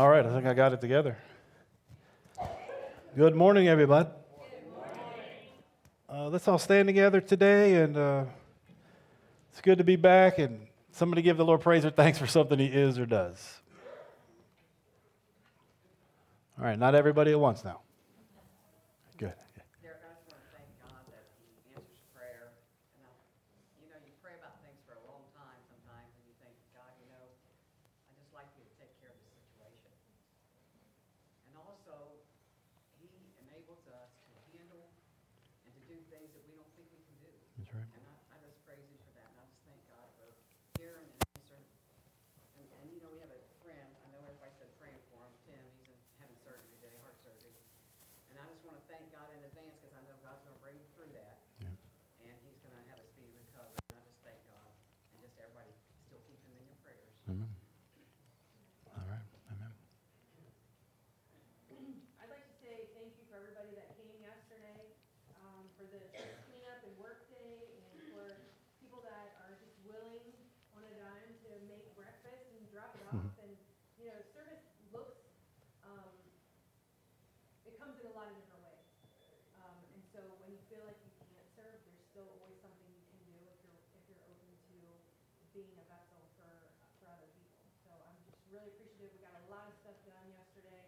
All right, I think I got it together. Good morning, everybody. Uh, let's all stand together today, and uh, it's good to be back. And somebody give the Lord praise or thanks for something He is or does. All right, not everybody at once now. Good. Derrick, I just want to thank God that He answers prayer. And I, you know, you pray about things for a long time sometimes, and you think, God, you know, I just like you to take care of the situation. And also, He enables us to handle and to do things that we don't think we can do. That's right. And I, I just praise you for that, and I just thank God for hearing and answering. And, and you know, we have a friend, I know everybody said praying for him, Tim, he's in, having surgery today, heart surgery. And I just want to thank God in advance, because I know God's going to bring him through that. Yeah. And he's going to have a speedy recovery, and I just thank God. And just everybody, still keep him in your prayers. Amen. All right. Amen. I'd like to say thank you for everybody that came yesterday, um, for the cleanup and work day, and for people that are just willing on a dime to make breakfast and drop it off. And, you know, service looks, um, it comes in a lot of different ways. Um, and so when you feel like you can't serve, there's still always something you can do if you're, if you're open to being a vessel for, for other people. So I'm just really appreciative. We got a lot of stuff done yesterday.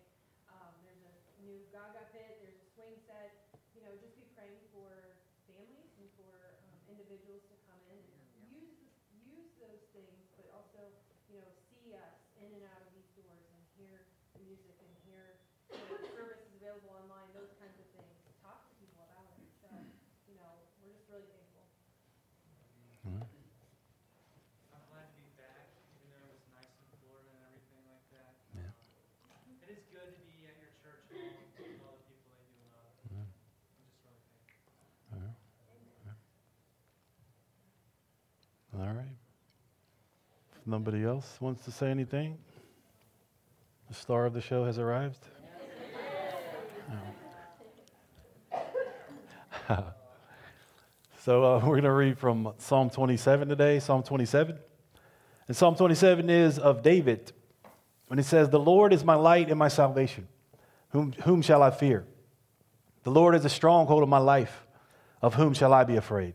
Um, there's a new Gaga pit, there's a swing set, you know, just be praying for families and for, um, individuals to come in and use, this- use those things, but also, you know, see us in and out of these doors and hear the music and hear, you know, services available online, those kinds of things. Talk to people about it, so, you know, we're just really thankful. I'm glad to be back, even though it was nice in Florida and everything like that. Yeah. Um, It is good to be at your church home with all the people that you love. Yeah. I'm just really thankful. All right. If nobody else wants to say anything, the star of the show has arrived. So uh, we're going to read from Psalm 27 today, Psalm 27. And Psalm 27 is of David when he says, The Lord is my light and my salvation. Whom, whom shall I fear? The Lord is a stronghold of my life. Of whom shall I be afraid?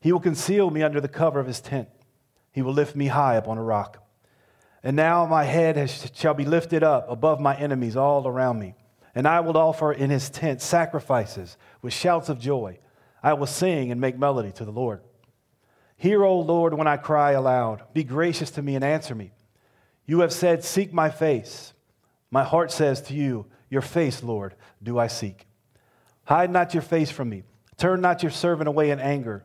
He will conceal me under the cover of his tent. He will lift me high upon a rock. And now my head has, shall be lifted up above my enemies all around me. And I will offer in his tent sacrifices with shouts of joy. I will sing and make melody to the Lord. Hear, O Lord, when I cry aloud. Be gracious to me and answer me. You have said, Seek my face. My heart says to you, Your face, Lord, do I seek. Hide not your face from me. Turn not your servant away in anger.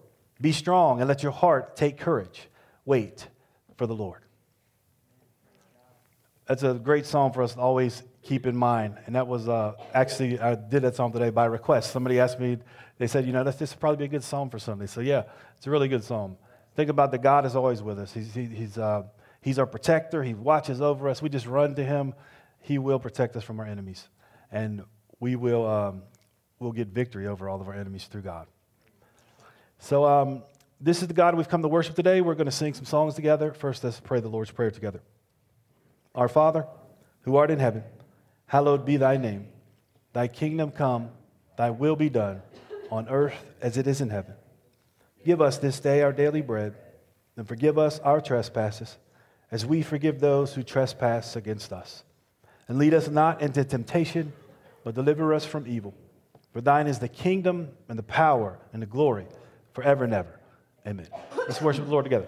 Be strong and let your heart take courage. Wait for the Lord. That's a great song for us to always keep in mind. And that was uh, actually, I did that song today by request. Somebody asked me, they said, you know, this, this would probably be a good song for somebody. So, yeah, it's a really good song. Think about that God is always with us. He's, he, he's, uh, he's our protector, He watches over us. We just run to Him. He will protect us from our enemies. And we will um, we'll get victory over all of our enemies through God. So, um, this is the God we've come to worship today. We're going to sing some songs together. First, let's pray the Lord's Prayer together. Our Father, who art in heaven, hallowed be thy name. Thy kingdom come, thy will be done, on earth as it is in heaven. Give us this day our daily bread, and forgive us our trespasses, as we forgive those who trespass against us. And lead us not into temptation, but deliver us from evil. For thine is the kingdom and the power and the glory forever and ever. Amen. Let's worship the Lord together.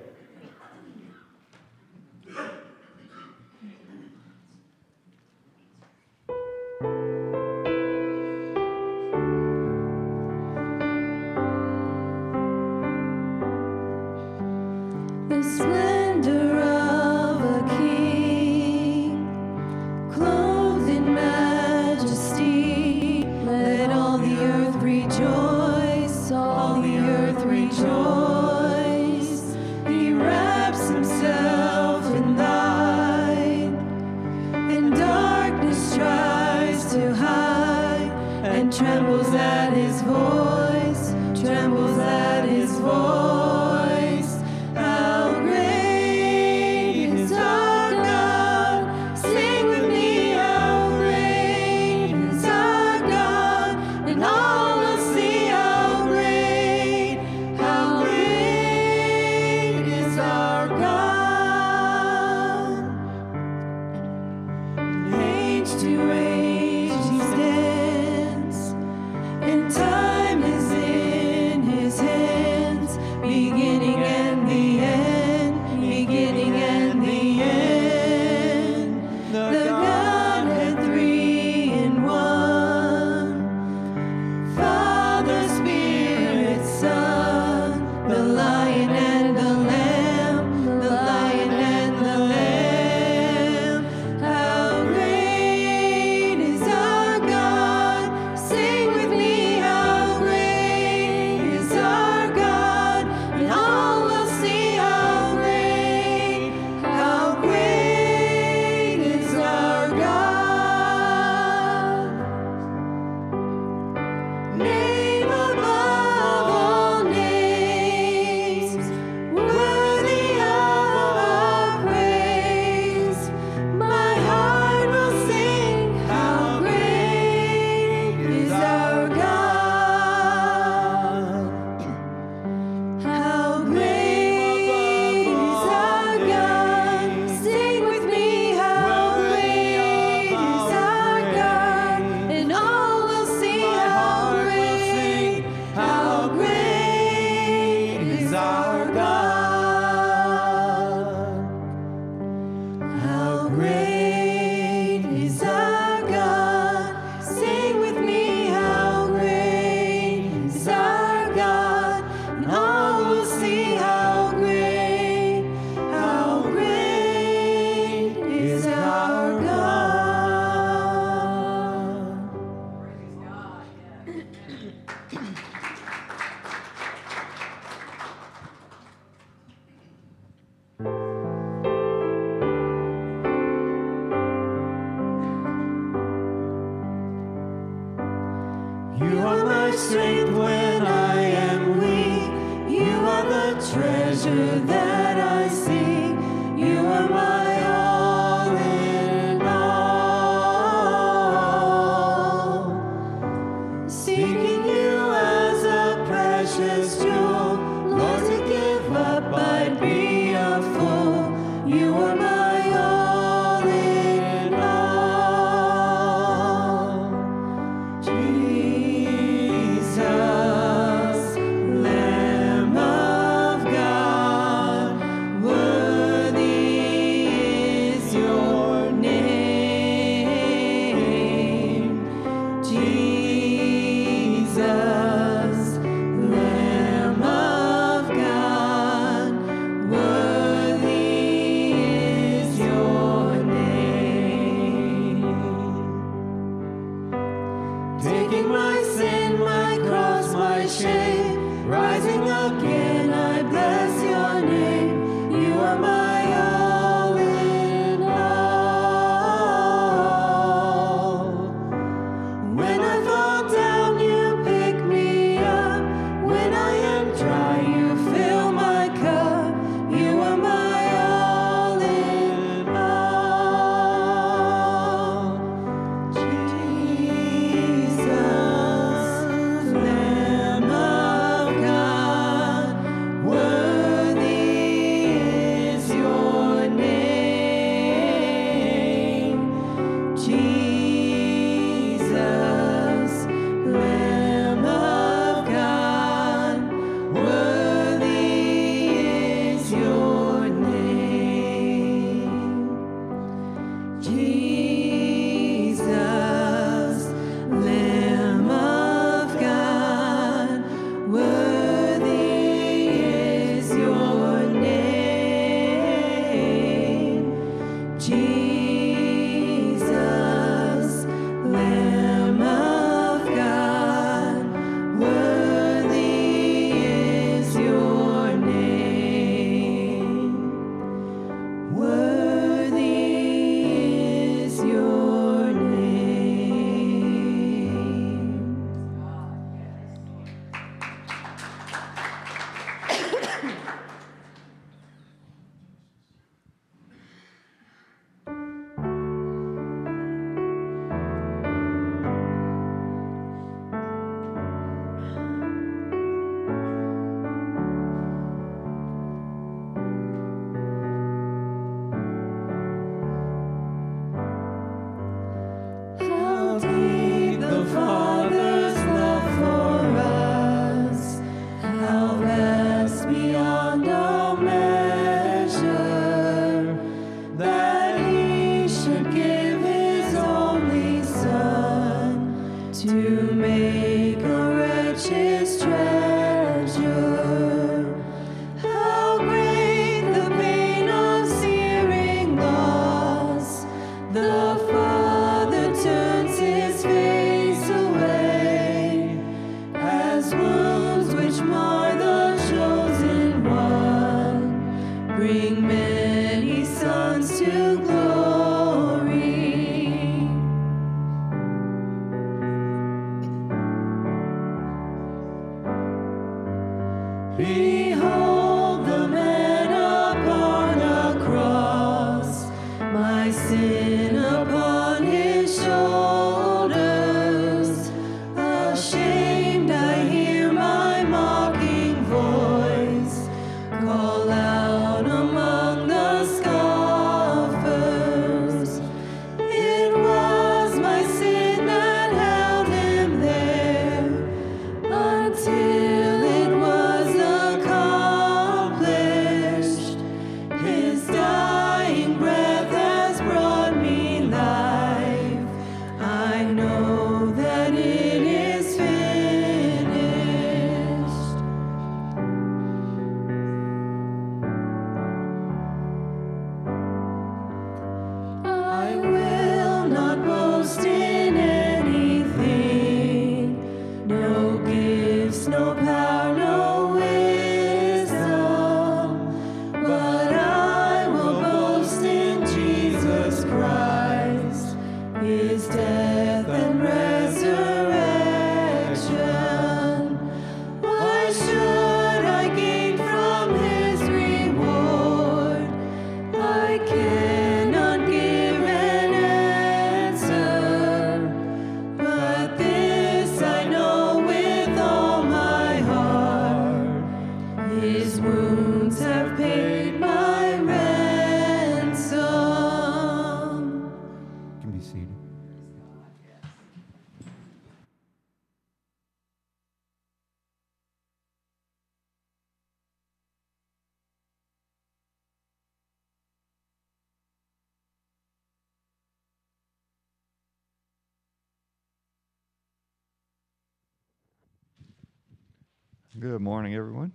Good morning, everyone.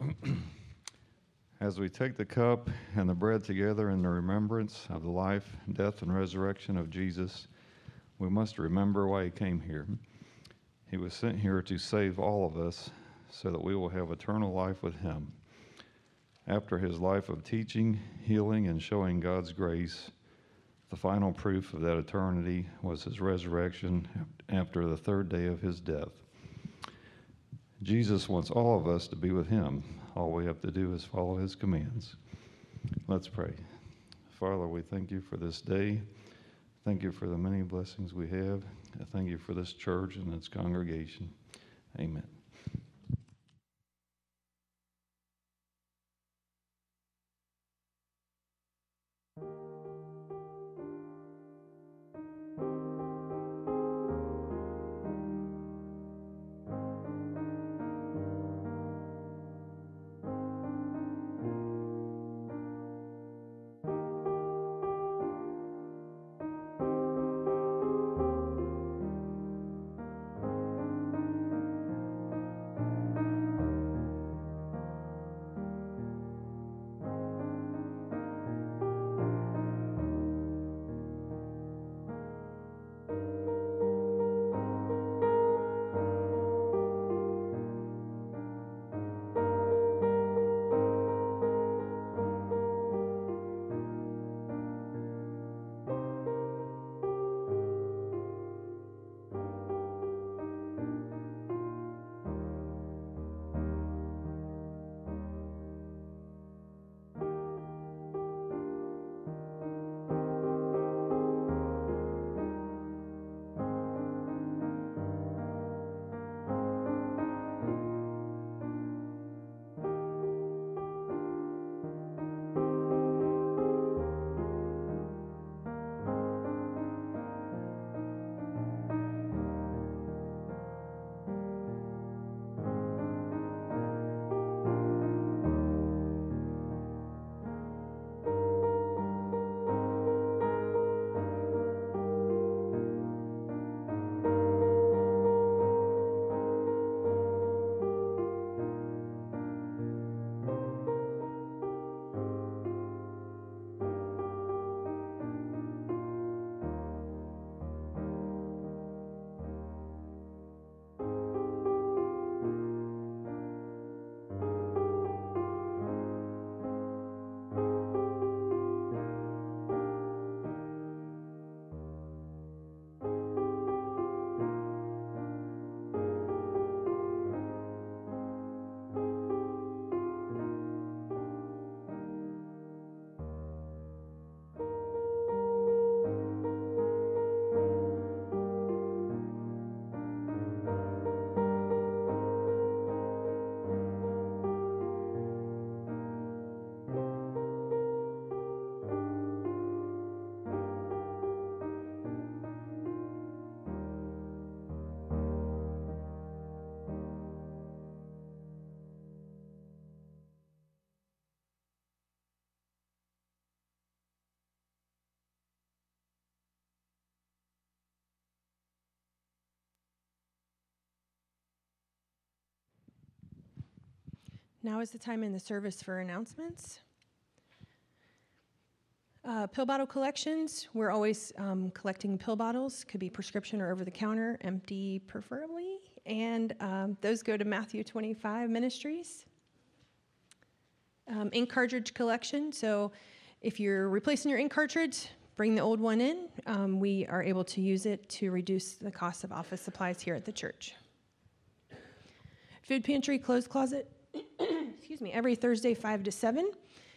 As we take the cup and the bread together in the remembrance of the life, death, and resurrection of Jesus, we must remember why he came here. He was sent here to save all of us so that we will have eternal life with him. After his life of teaching, healing, and showing God's grace, the final proof of that eternity was his resurrection after the third day of his death. Jesus wants all of us to be with him. All we have to do is follow his commands. Let's pray. Father, we thank you for this day. Thank you for the many blessings we have. Thank you for this church and its congregation. Amen. Now is the time in the service for announcements. Uh, pill bottle collections. We're always um, collecting pill bottles, could be prescription or over the counter, empty preferably. And um, those go to Matthew 25 Ministries. Um, ink cartridge collection. So if you're replacing your ink cartridge, bring the old one in. Um, we are able to use it to reduce the cost of office supplies here at the church. Food pantry, clothes closet, excuse me, every Thursday, 5 to 7.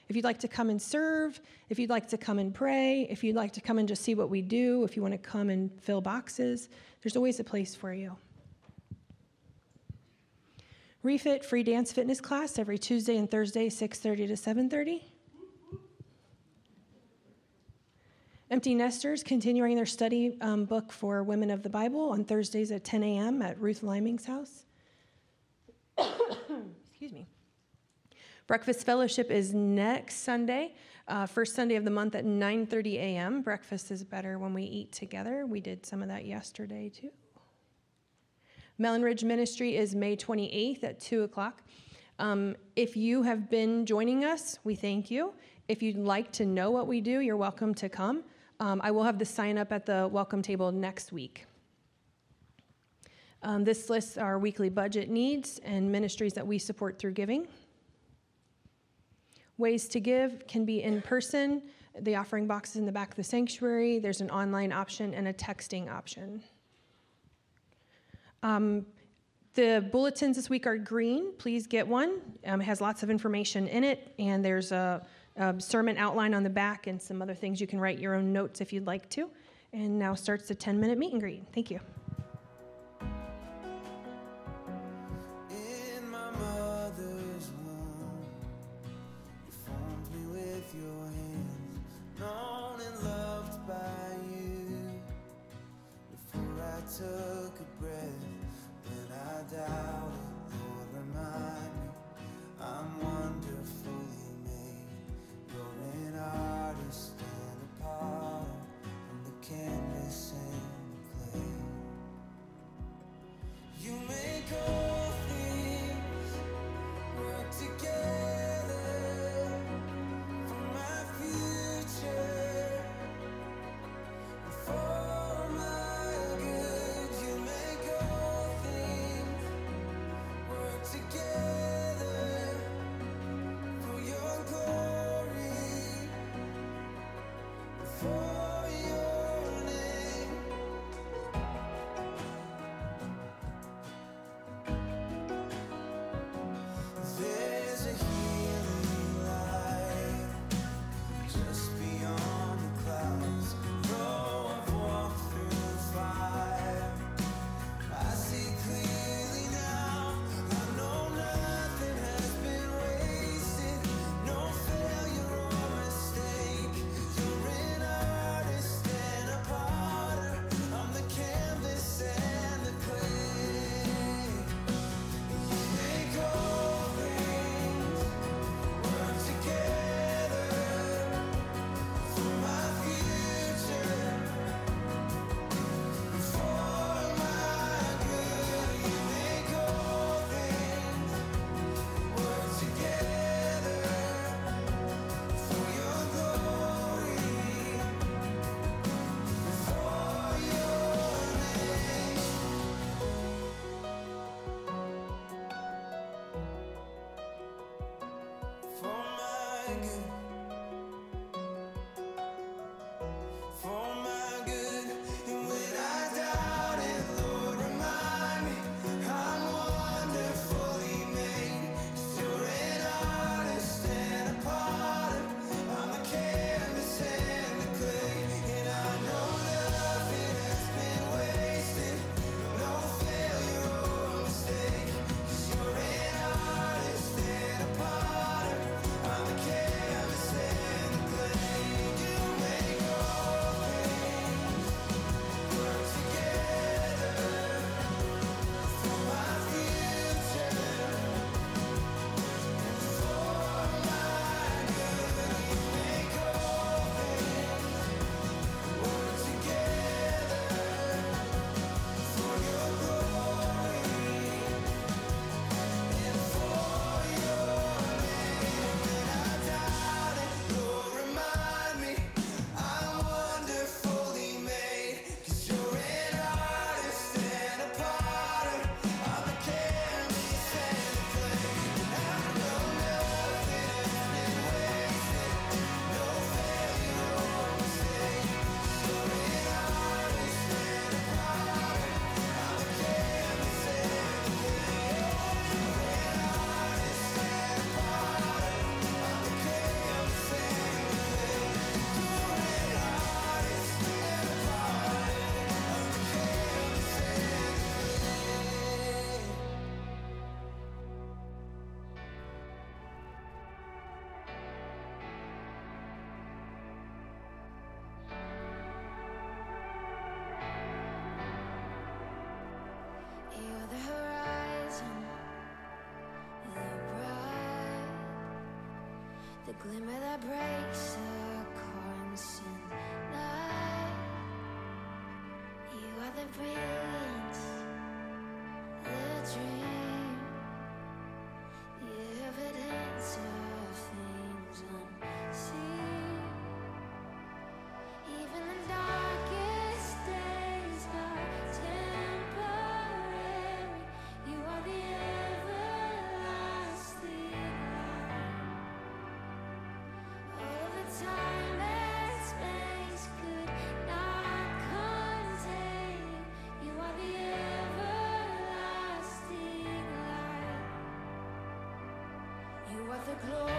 If you'd like to come and serve, if you'd like to come and pray, if you'd like to come and just see what we do, if you want to come and fill boxes, there's always a place for you. Refit free dance fitness class every Tuesday and Thursday, 6:30 to 7:30. Empty Nesters continuing their study um, book for Women of the Bible on Thursdays at 10 a.m. at Ruth Liming's house. Excuse me. Breakfast Fellowship is next Sunday, uh, first Sunday of the month at 9:30 a.m. Breakfast is better when we eat together. We did some of that yesterday too. Mellon Ridge Ministry is May 28th at 2 o'clock. Um, if you have been joining us, we thank you. If you'd like to know what we do, you're welcome to come. Um, I will have the sign up at the welcome table next week. Um, this lists our weekly budget needs and ministries that we support through giving. Ways to give can be in person, the offering box is in the back of the sanctuary, there's an online option and a texting option. Um, the bulletins this week are green. Please get one. Um, it has lots of information in it, and there's a, a, sermon outline on the back and some other things you can write your own notes if you'd like to. And now starts the 10 minute meet and greet. Thank you. Glimmer that breaks glory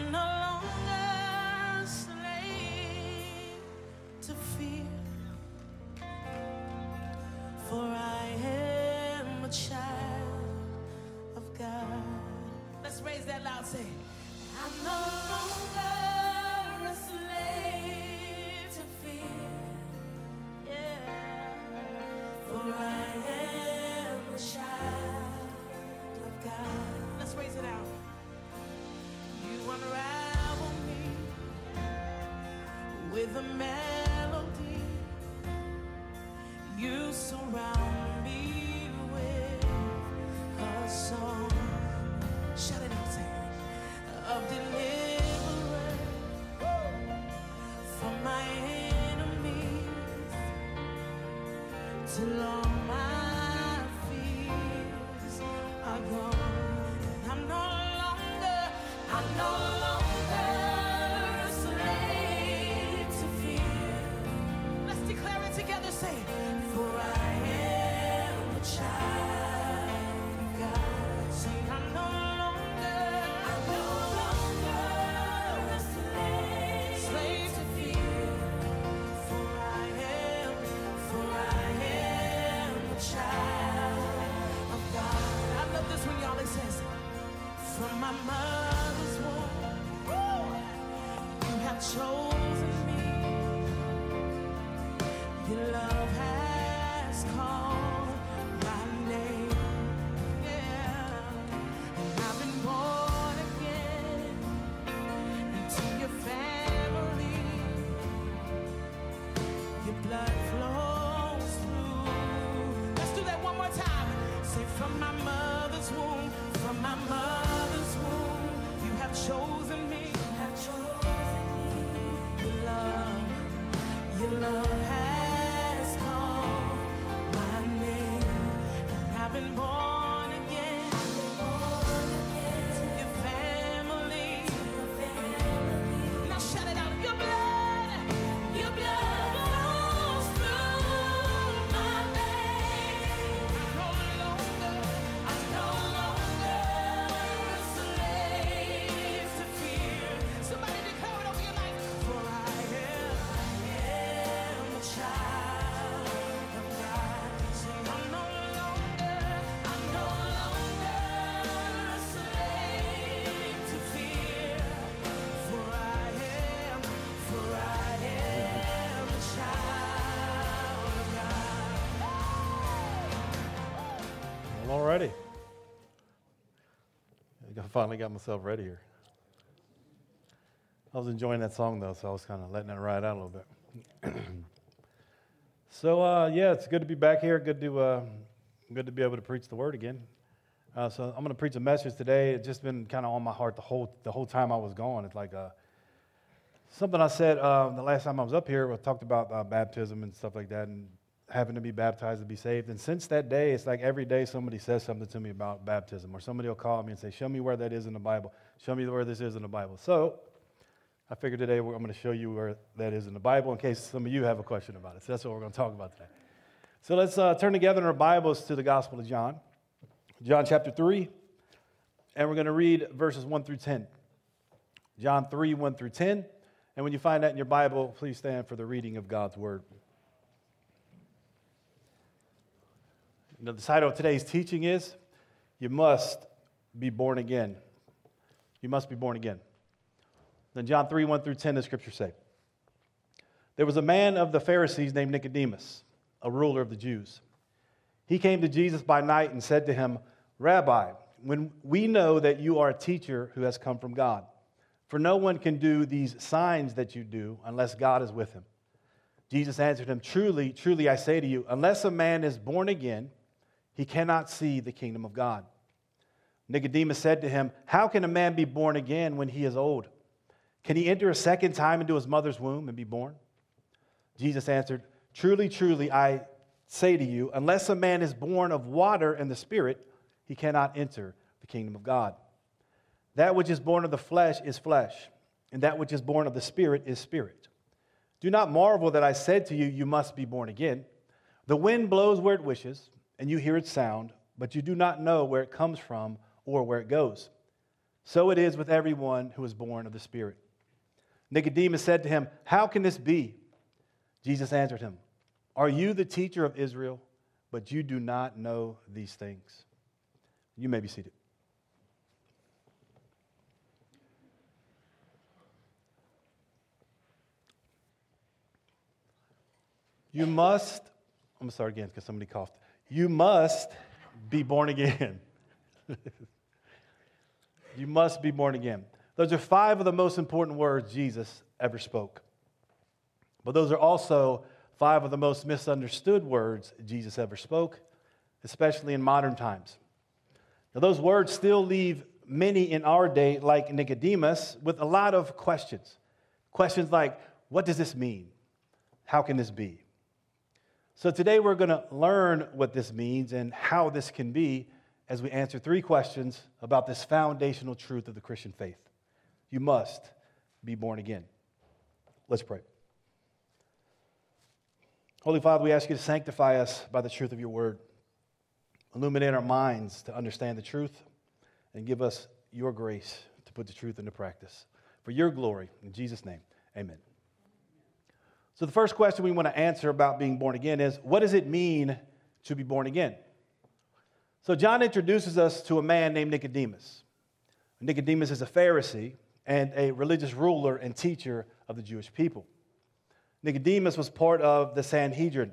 I'm finally got myself ready here. I was enjoying that song though, so I was kind of letting it ride out a little bit. so uh, yeah, it's good to be back here. Good to uh, good to be able to preach the word again. Uh, so I'm going to preach a message today. It's just been kind of on my heart the whole the whole time I was gone. It's like uh, something I said uh, the last time I was up here. We talked about uh, baptism and stuff like that, and having to be baptized to be saved. And since that day, it's like every day somebody says something to me about baptism, or somebody will call me and say, "Show me where that is in the Bible. Show me where this is in the Bible." So I figured today I'm going to show you where that is in the Bible in case some of you have a question about it. So that's what we're going to talk about today. So let's uh, turn together in our Bibles to the Gospel of John, John chapter 3, and we're going to read verses 1 through 10. John 3, 1 through 10. And when you find that in your Bible, please stand for the reading of God's Word. You know, the title of today's teaching is You Must Be Born Again. You must be born again. Then John 3, 1 through 10, the scriptures say There was a man of the Pharisees named Nicodemus, a ruler of the Jews. He came to Jesus by night and said to him, Rabbi, when we know that you are a teacher who has come from God, for no one can do these signs that you do unless God is with him. Jesus answered him, Truly, truly, I say to you, unless a man is born again, he cannot see the kingdom of God. Nicodemus said to him, How can a man be born again when he is old? Can he enter a second time into his mother's womb and be born? Jesus answered, Truly, truly, I say to you, unless a man is born of water and the Spirit, he cannot enter the kingdom of God. That which is born of the flesh is flesh, and that which is born of the Spirit is spirit. Do not marvel that I said to you, You must be born again. The wind blows where it wishes, and you hear its sound, but you do not know where it comes from or where it goes. So it is with everyone who is born of the Spirit. Nicodemus said to him, How can this be? Jesus answered him, Are you the teacher of Israel, but you do not know these things? You may be seated. You must, I'm start again because somebody coughed. You must be born again. you must be born again. Those are five of the most important words Jesus ever spoke. But those are also five of the most misunderstood words Jesus ever spoke, especially in modern times. Now, those words still leave many in our day, like Nicodemus, with a lot of questions. Questions like, what does this mean? How can this be? So, today we're going to learn what this means and how this can be as we answer three questions about this foundational truth of the Christian faith. You must be born again. Let's pray. Holy Father, we ask you to sanctify us by the truth of your word. Illuminate our minds to understand the truth and give us your grace to put the truth into practice. For your glory, in Jesus' name, amen. So, the first question we want to answer about being born again is what does it mean to be born again? So, John introduces us to a man named Nicodemus. Nicodemus is a Pharisee and a religious ruler and teacher of the Jewish people. Nicodemus was part of the Sanhedrin.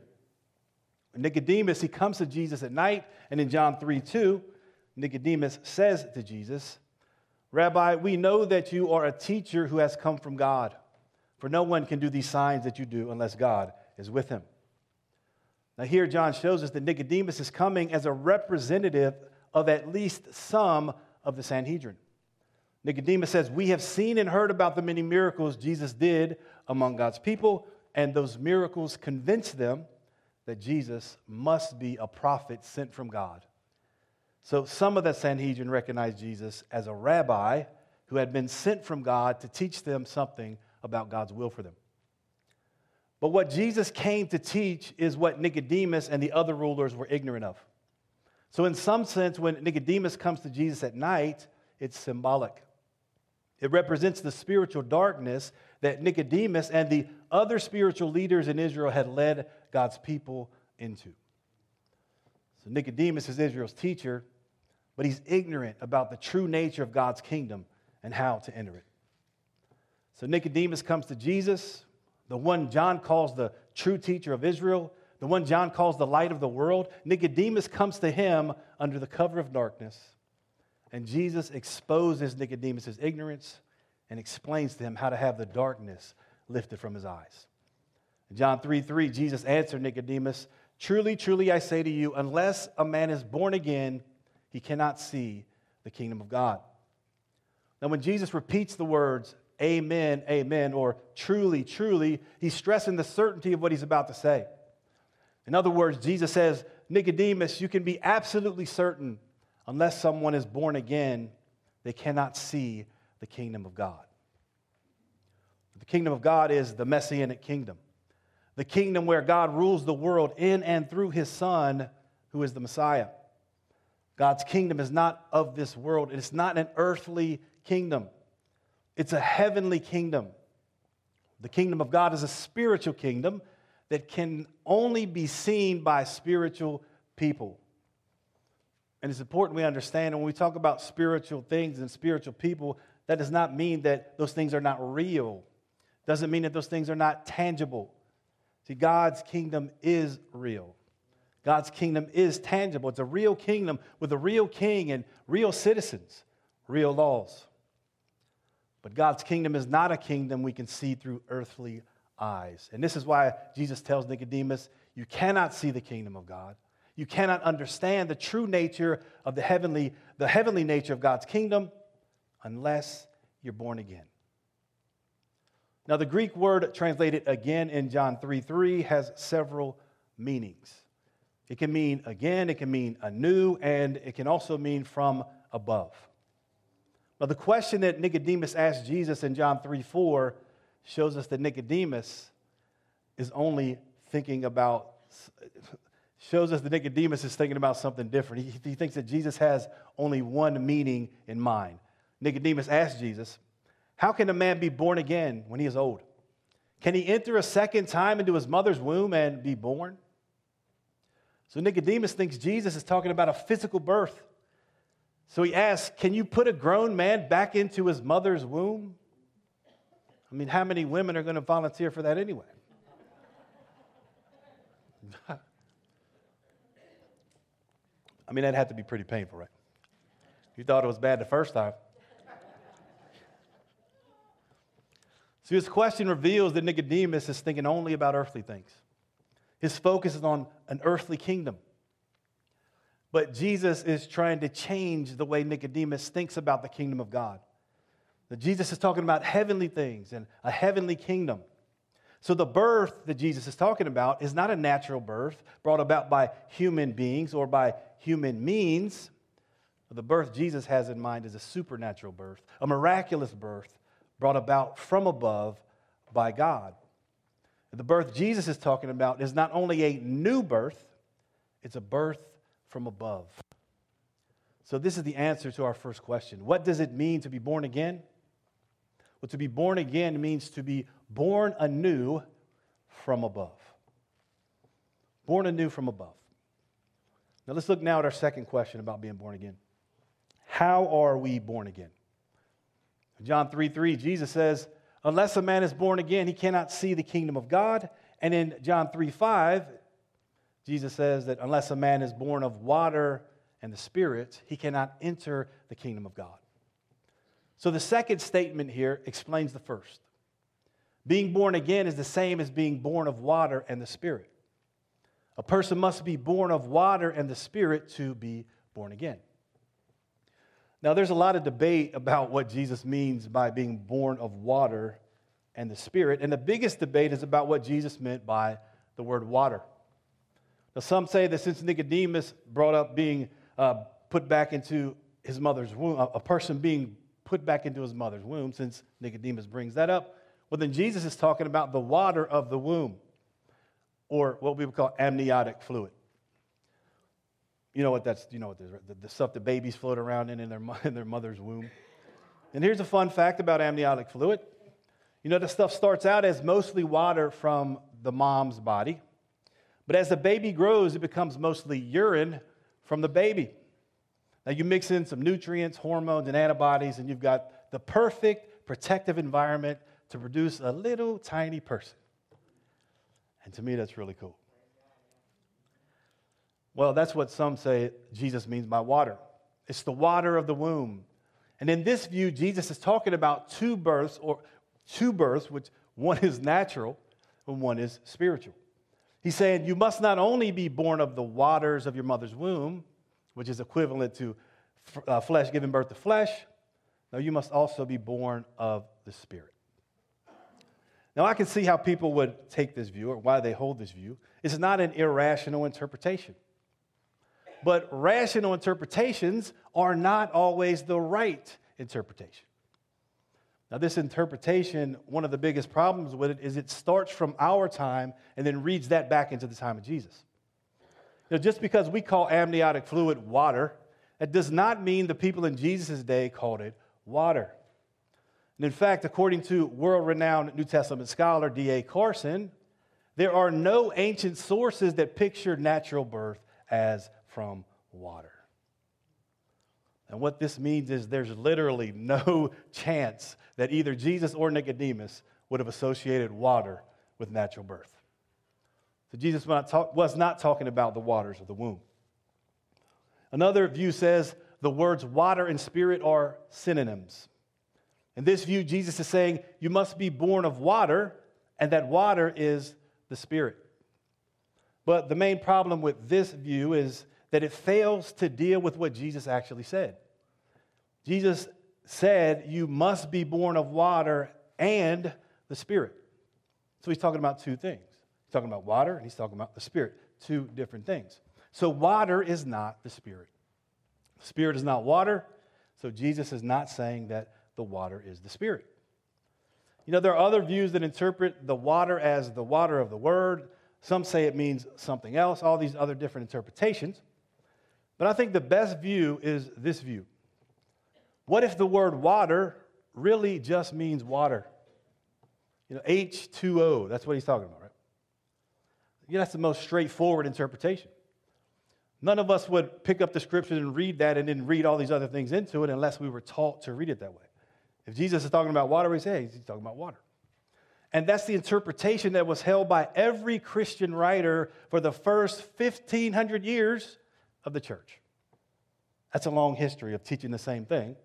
Nicodemus, he comes to Jesus at night, and in John 3 2, Nicodemus says to Jesus, Rabbi, we know that you are a teacher who has come from God, for no one can do these signs that you do unless God is with him. Now, here John shows us that Nicodemus is coming as a representative of at least some of the Sanhedrin. Nicodemus says, We have seen and heard about the many miracles Jesus did among God's people, and those miracles convinced them that Jesus must be a prophet sent from God. So some of the Sanhedrin recognized Jesus as a rabbi who had been sent from God to teach them something about God's will for them. But what Jesus came to teach is what Nicodemus and the other rulers were ignorant of. So, in some sense, when Nicodemus comes to Jesus at night, it's symbolic. It represents the spiritual darkness that Nicodemus and the other spiritual leaders in Israel had led God's people into. So, Nicodemus is Israel's teacher, but he's ignorant about the true nature of God's kingdom and how to enter it. So, Nicodemus comes to Jesus, the one John calls the true teacher of Israel, the one John calls the light of the world. Nicodemus comes to him under the cover of darkness, and Jesus exposes Nicodemus' ignorance and explains to him how to have the darkness lifted from his eyes. In John 3 3, Jesus answered Nicodemus, Truly, truly, I say to you, unless a man is born again, he cannot see the kingdom of God. Now, when Jesus repeats the words, Amen, amen, or truly, truly, he's stressing the certainty of what he's about to say. In other words, Jesus says, Nicodemus, you can be absolutely certain unless someone is born again, they cannot see the kingdom of God. The kingdom of God is the messianic kingdom, the kingdom where God rules the world in and through his Son, who is the Messiah. God's kingdom is not of this world, it's not an earthly kingdom, it's a heavenly kingdom. The kingdom of God is a spiritual kingdom that can only be seen by spiritual people. And it's important we understand when we talk about spiritual things and spiritual people, that does not mean that those things are not real. Doesn't mean that those things are not tangible. See, God's kingdom is real. God's kingdom is tangible. It's a real kingdom with a real king and real citizens, real laws. But God's kingdom is not a kingdom we can see through earthly eyes. And this is why Jesus tells Nicodemus, you cannot see the kingdom of God. You cannot understand the true nature of the heavenly, the heavenly nature of God's kingdom unless you're born again. Now, the Greek word translated again in John 3 3 has several meanings. It can mean again, it can mean anew, and it can also mean from above. Now, the question that Nicodemus asked Jesus in John 3 4 shows us that Nicodemus is only thinking about, shows us that Nicodemus is thinking about something different. He, he thinks that Jesus has only one meaning in mind. Nicodemus asked Jesus, How can a man be born again when he is old? Can he enter a second time into his mother's womb and be born? So Nicodemus thinks Jesus is talking about a physical birth. So he asks, Can you put a grown man back into his mother's womb? I mean, how many women are going to volunteer for that anyway? I mean, that'd have to be pretty painful, right? You thought it was bad the first time. So, this question reveals that Nicodemus is thinking only about earthly things. His focus is on an earthly kingdom. But Jesus is trying to change the way Nicodemus thinks about the kingdom of God. That Jesus is talking about heavenly things and a heavenly kingdom. So the birth that Jesus is talking about is not a natural birth brought about by human beings or by human means. The birth Jesus has in mind is a supernatural birth, a miraculous birth brought about from above by God. The birth Jesus is talking about is not only a new birth, it's a birth from above. So, this is the answer to our first question What does it mean to be born again? Well, to be born again means to be born anew from above. Born anew from above. Now, let's look now at our second question about being born again. How are we born again? John 3 3, Jesus says, Unless a man is born again, he cannot see the kingdom of God. And in John 3 5, Jesus says that unless a man is born of water and the Spirit, he cannot enter the kingdom of God. So the second statement here explains the first. Being born again is the same as being born of water and the Spirit. A person must be born of water and the Spirit to be born again. Now, there's a lot of debate about what Jesus means by being born of water and the Spirit, and the biggest debate is about what Jesus meant by the word water. Now, some say that since Nicodemus brought up being uh, put back into his mother's womb, a person being put back into his mother's womb, since Nicodemus brings that up, well, then Jesus is talking about the water of the womb, or what we would call amniotic fluid. You know what that's, you know what this, the, the stuff that babies float around in in their, in their mother's womb. And here's a fun fact about amniotic fluid. You know, the stuff starts out as mostly water from the mom's body, but as the baby grows, it becomes mostly urine from the baby. Now, you mix in some nutrients, hormones, and antibodies, and you've got the perfect protective environment to produce a little tiny person. And to me, that's really cool. Well, that's what some say Jesus means by water. It's the water of the womb. And in this view, Jesus is talking about two births, or two births, which one is natural and one is spiritual. He's saying you must not only be born of the waters of your mother's womb, which is equivalent to uh, flesh giving birth to flesh, no, you must also be born of the Spirit. Now, I can see how people would take this view or why they hold this view. It's not an irrational interpretation. But rational interpretations are not always the right interpretation. Now, this interpretation, one of the biggest problems with it is it starts from our time and then reads that back into the time of Jesus. Know, just because we call amniotic fluid water, that does not mean the people in Jesus' day called it water. And in fact, according to world renowned New Testament scholar D.A. Carson, there are no ancient sources that picture natural birth as from water. And what this means is there's literally no chance that either Jesus or Nicodemus would have associated water with natural birth. So Jesus was not, talking about the waters of the womb. Another view says the words water and spirit are synonyms. In this view, Jesus is saying you must be born of water, and that water is the spirit. But the main problem with this view is that it fails to deal with what Jesus actually said. Jesus said, You must be born of water and the Spirit. So he's talking about two things. He's talking about water and he's talking about the Spirit, two different things. So water is not the Spirit. The Spirit is not water, so Jesus is not saying that the water is the Spirit. You know, there are other views that interpret the water as the water of the Word. Some say it means something else, all these other different interpretations. But I think the best view is this view. What if the word water really just means water? You know, H2O, that's what he's talking about, right? You know, that's the most straightforward interpretation. None of us would pick up the scripture and read that and then read all these other things into it unless we were taught to read it that way. If Jesus is talking about water, we say, he's talking about water. And that's the interpretation that was held by every Christian writer for the first 1,500 years of the church. That's a long history of teaching the same thing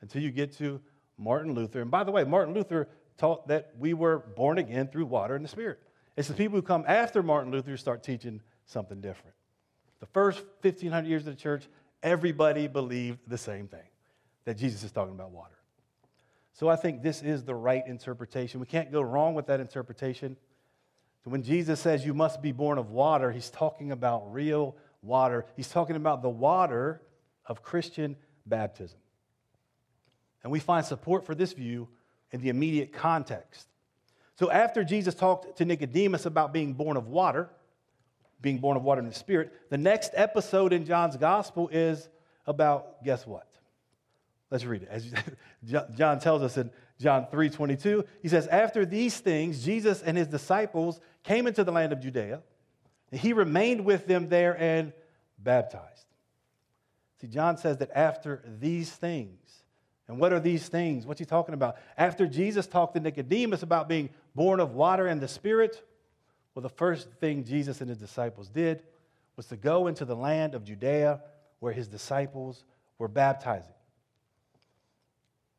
until you get to Martin Luther. And by the way, Martin Luther taught that we were born again through water and the Spirit. It's the people who come after Martin Luther who start teaching something different. The first 1500 years of the church, everybody believed the same thing that Jesus is talking about water. So I think this is the right interpretation. We can't go wrong with that interpretation. When Jesus says you must be born of water, he's talking about real water. He's talking about the water of Christian baptism. And we find support for this view in the immediate context. So after Jesus talked to Nicodemus about being born of water, being born of water in the Spirit, the next episode in John's gospel is about guess what? Let's read it. As John tells us in John 3:22, he says, "After these things, Jesus and his disciples came into the land of Judea, and he remained with them there and baptized." See, John says that after these things, and what are these things? What's he talking about? After Jesus talked to Nicodemus about being born of water and the Spirit, well, the first thing Jesus and his disciples did was to go into the land of Judea where his disciples were baptizing.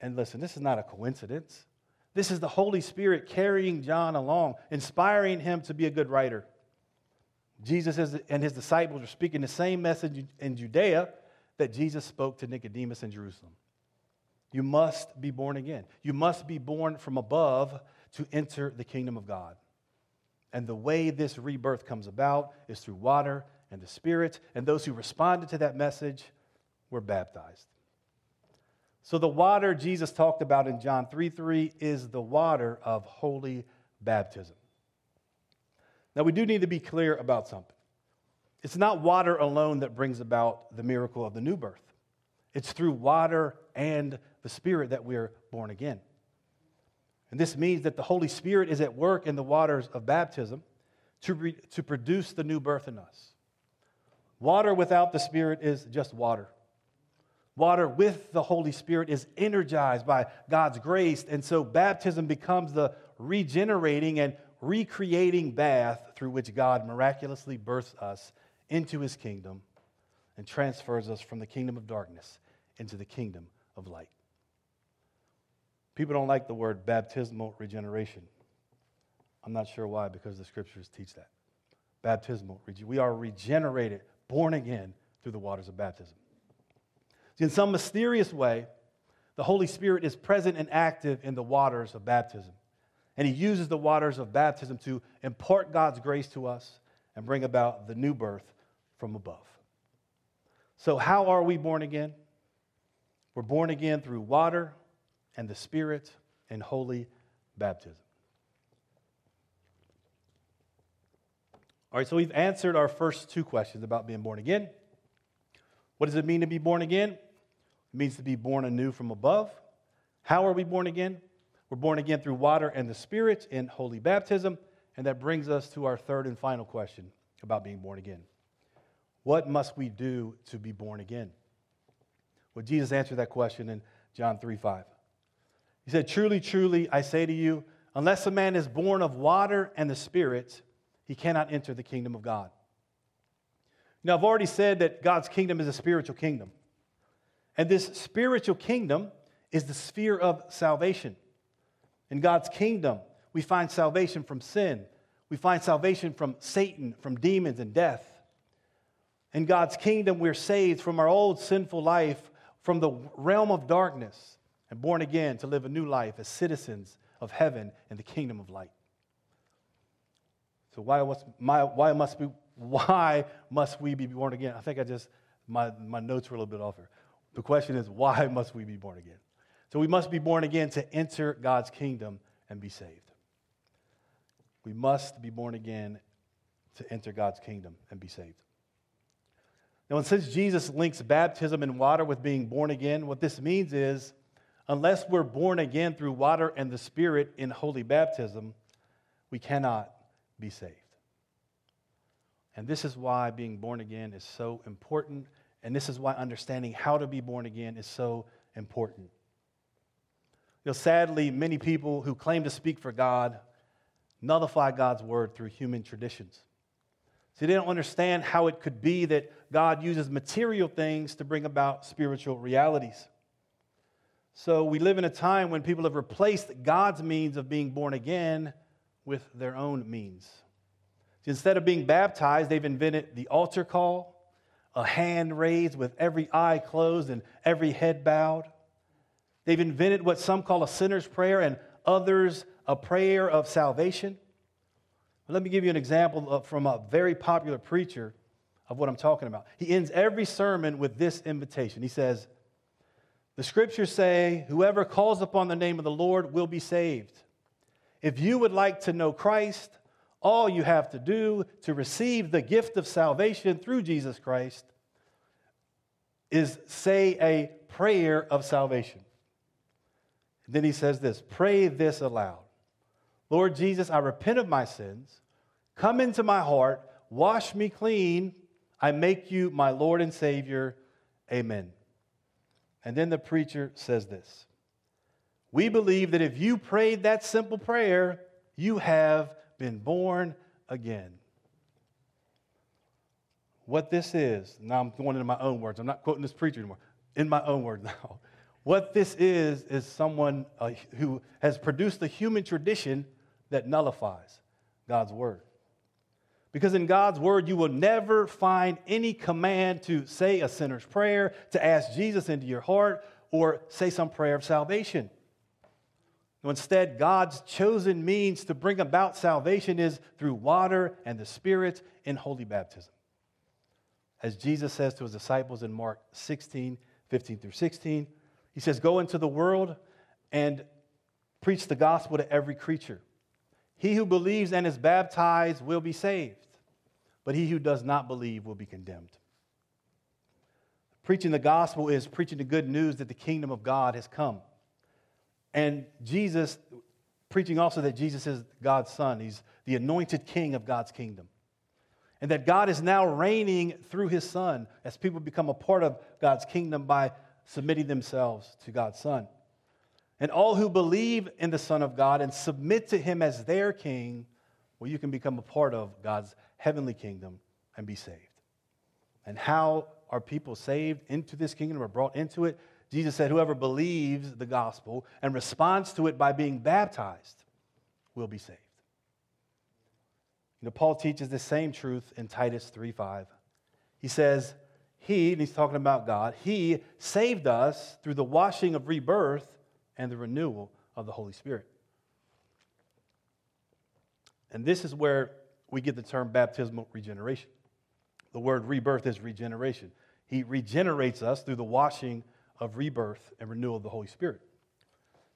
And listen, this is not a coincidence. This is the Holy Spirit carrying John along, inspiring him to be a good writer. Jesus and his disciples were speaking the same message in Judea that Jesus spoke to Nicodemus in Jerusalem. You must be born again. You must be born from above to enter the kingdom of God. And the way this rebirth comes about is through water and the Spirit, and those who responded to that message were baptized. So the water Jesus talked about in John 3 3 is the water of holy baptism. Now, we do need to be clear about something. It's not water alone that brings about the miracle of the new birth, it's through water and the Spirit that we're born again. And this means that the Holy Spirit is at work in the waters of baptism to, re- to produce the new birth in us. Water without the Spirit is just water. Water with the Holy Spirit is energized by God's grace. And so baptism becomes the regenerating and recreating bath through which God miraculously births us into his kingdom and transfers us from the kingdom of darkness into the kingdom of light. People don't like the word baptismal regeneration. I'm not sure why, because the scriptures teach that. Baptismal. We are regenerated, born again through the waters of baptism. In some mysterious way, the Holy Spirit is present and active in the waters of baptism. And He uses the waters of baptism to impart God's grace to us and bring about the new birth from above. So, how are we born again? We're born again through water and the Spirit and holy baptism. All right, so we've answered our first two questions about being born again. What does it mean to be born again? It means to be born anew from above. How are we born again? We're born again through water and the Spirit in holy baptism. And that brings us to our third and final question about being born again. What must we do to be born again? Well, Jesus answered that question in John 3 5. He said, Truly, truly, I say to you, unless a man is born of water and the Spirit, he cannot enter the kingdom of God. Now, I've already said that God's kingdom is a spiritual kingdom. And this spiritual kingdom is the sphere of salvation. In God's kingdom, we find salvation from sin, we find salvation from Satan, from demons, and death. In God's kingdom, we're saved from our old sinful life, from the realm of darkness, and born again to live a new life as citizens of heaven and the kingdom of light. So why, was, my, why, must we, why must we be born again? I think I just, my, my notes were a little bit off here. The question is, why must we be born again? So we must be born again to enter God's kingdom and be saved. We must be born again to enter God's kingdom and be saved. Now, since Jesus links baptism in water with being born again, what this means is unless we're born again through water and the Spirit in holy baptism, we cannot be saved. And this is why being born again is so important, and this is why understanding how to be born again is so important. You know, sadly, many people who claim to speak for God nullify God's word through human traditions. See, they don't understand how it could be that God uses material things to bring about spiritual realities. So we live in a time when people have replaced God's means of being born again with their own means. Instead of being baptized, they've invented the altar call, a hand raised with every eye closed and every head bowed. They've invented what some call a sinner's prayer and others a prayer of salvation. Let me give you an example of, from a very popular preacher of what I'm talking about. He ends every sermon with this invitation. He says, The scriptures say, Whoever calls upon the name of the Lord will be saved. If you would like to know Christ, all you have to do to receive the gift of salvation through Jesus Christ is say a prayer of salvation. Then he says this pray this aloud Lord Jesus, I repent of my sins. Come into my heart, wash me clean. I make you my Lord and Savior. Amen. And then the preacher says this We believe that if you prayed that simple prayer, you have been born again. What this is, now I'm going into my own words, I'm not quoting this preacher anymore, in my own words now. What this is, is someone uh, who has produced a human tradition that nullifies God's word. Because in God's word, you will never find any command to say a sinner's prayer, to ask Jesus into your heart, or say some prayer of salvation. Instead, God's chosen means to bring about salvation is through water and the Spirit in holy baptism. As Jesus says to his disciples in Mark 16, 15 through 16, he says, Go into the world and preach the gospel to every creature. He who believes and is baptized will be saved, but he who does not believe will be condemned. Preaching the gospel is preaching the good news that the kingdom of God has come. And Jesus, preaching also that Jesus is God's son, he's the anointed king of God's kingdom. And that God is now reigning through his son as people become a part of God's kingdom by submitting themselves to God's son. And all who believe in the Son of God and submit to him as their king, well, you can become a part of God's heavenly kingdom and be saved. And how are people saved into this kingdom or brought into it? Jesus said, Whoever believes the gospel and responds to it by being baptized will be saved. You know, Paul teaches the same truth in Titus 3 5. He says, He, and he's talking about God, He saved us through the washing of rebirth and the renewal of the Holy Spirit. And this is where we get the term baptismal regeneration. The word rebirth is regeneration. He regenerates us through the washing of rebirth and renewal of the Holy Spirit.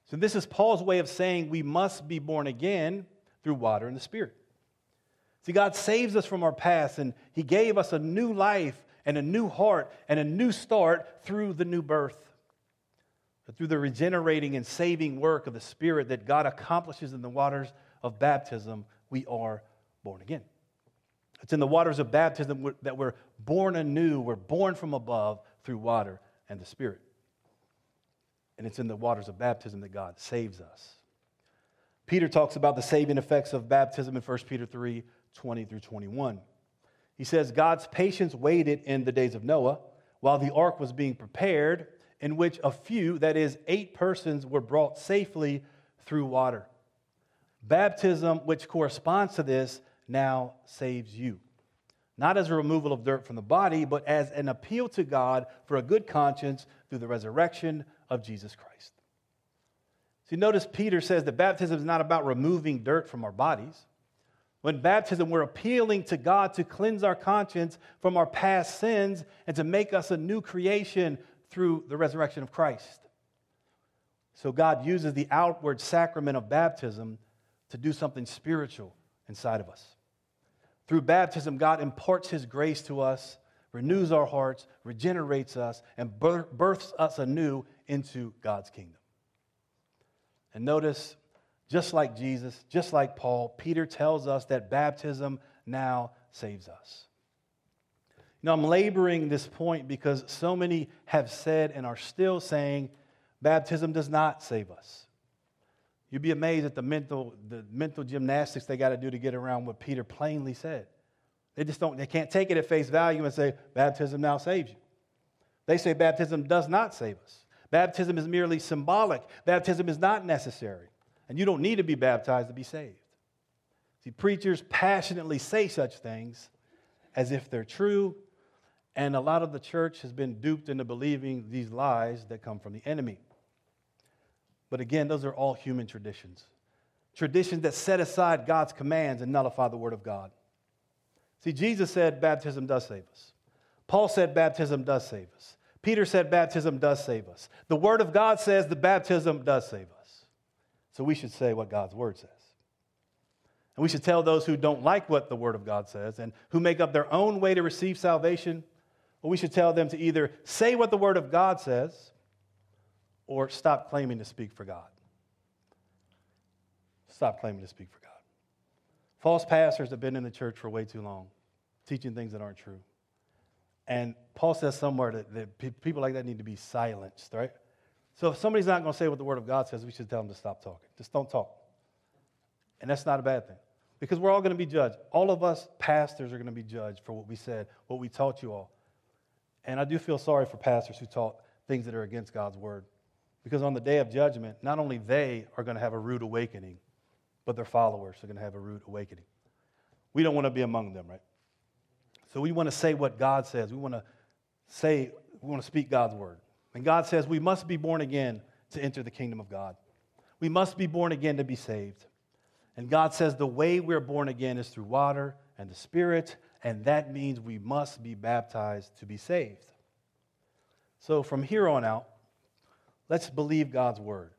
So, this is Paul's way of saying we must be born again through water and the Spirit. See, God saves us from our past, and He gave us a new life and a new heart and a new start through the new birth. Through the regenerating and saving work of the Spirit that God accomplishes in the waters of baptism, we are born again. It's in the waters of baptism that we're born anew, we're born from above through water and the Spirit. And it's in the waters of baptism that God saves us. Peter talks about the saving effects of baptism in 1 Peter 3 20 through 21. He says, God's patience waited in the days of Noah while the ark was being prepared, in which a few, that is, eight persons, were brought safely through water. Baptism, which corresponds to this, now saves you. Not as a removal of dirt from the body, but as an appeal to God for a good conscience through the resurrection of Jesus Christ. See, notice Peter says that baptism is not about removing dirt from our bodies. When baptism, we're appealing to God to cleanse our conscience from our past sins and to make us a new creation through the resurrection of Christ. So God uses the outward sacrament of baptism to do something spiritual inside of us. Through baptism, God imparts his grace to us, renews our hearts, regenerates us, and births us anew into God's kingdom. And notice, just like Jesus, just like Paul, Peter tells us that baptism now saves us. Now, I'm laboring this point because so many have said and are still saying baptism does not save us. You'd be amazed at the mental, the mental gymnastics they got to do to get around what Peter plainly said. They just don't, they can't take it at face value and say, baptism now saves you. They say baptism does not save us. Baptism is merely symbolic. Baptism is not necessary. And you don't need to be baptized to be saved. See, preachers passionately say such things as if they're true, and a lot of the church has been duped into believing these lies that come from the enemy. But again, those are all human traditions. Traditions that set aside God's commands and nullify the word of God. See, Jesus said baptism does save us. Paul said baptism does save us. Peter said baptism does save us. The word of God says the baptism does save us. So we should say what God's word says. And we should tell those who don't like what the word of God says and who make up their own way to receive salvation, well, we should tell them to either say what the word of God says or stop claiming to speak for God. Stop claiming to speak for God. False pastors have been in the church for way too long, teaching things that aren't true. And Paul says somewhere that, that people like that need to be silenced, right? So if somebody's not going to say what the Word of God says, we should tell them to stop talking. Just don't talk. And that's not a bad thing because we're all going to be judged. All of us pastors are going to be judged for what we said, what we taught you all. And I do feel sorry for pastors who taught things that are against God's Word because on the day of judgment, not only they are going to have a rude awakening, but their followers are going to have a rude awakening. We don't want to be among them, right? So we want to say what God says. We want to say, we want to speak God's word. And God says we must be born again to enter the kingdom of God. We must be born again to be saved. And God says the way we're born again is through water and the Spirit, and that means we must be baptized to be saved. So from here on out, let's believe God's word.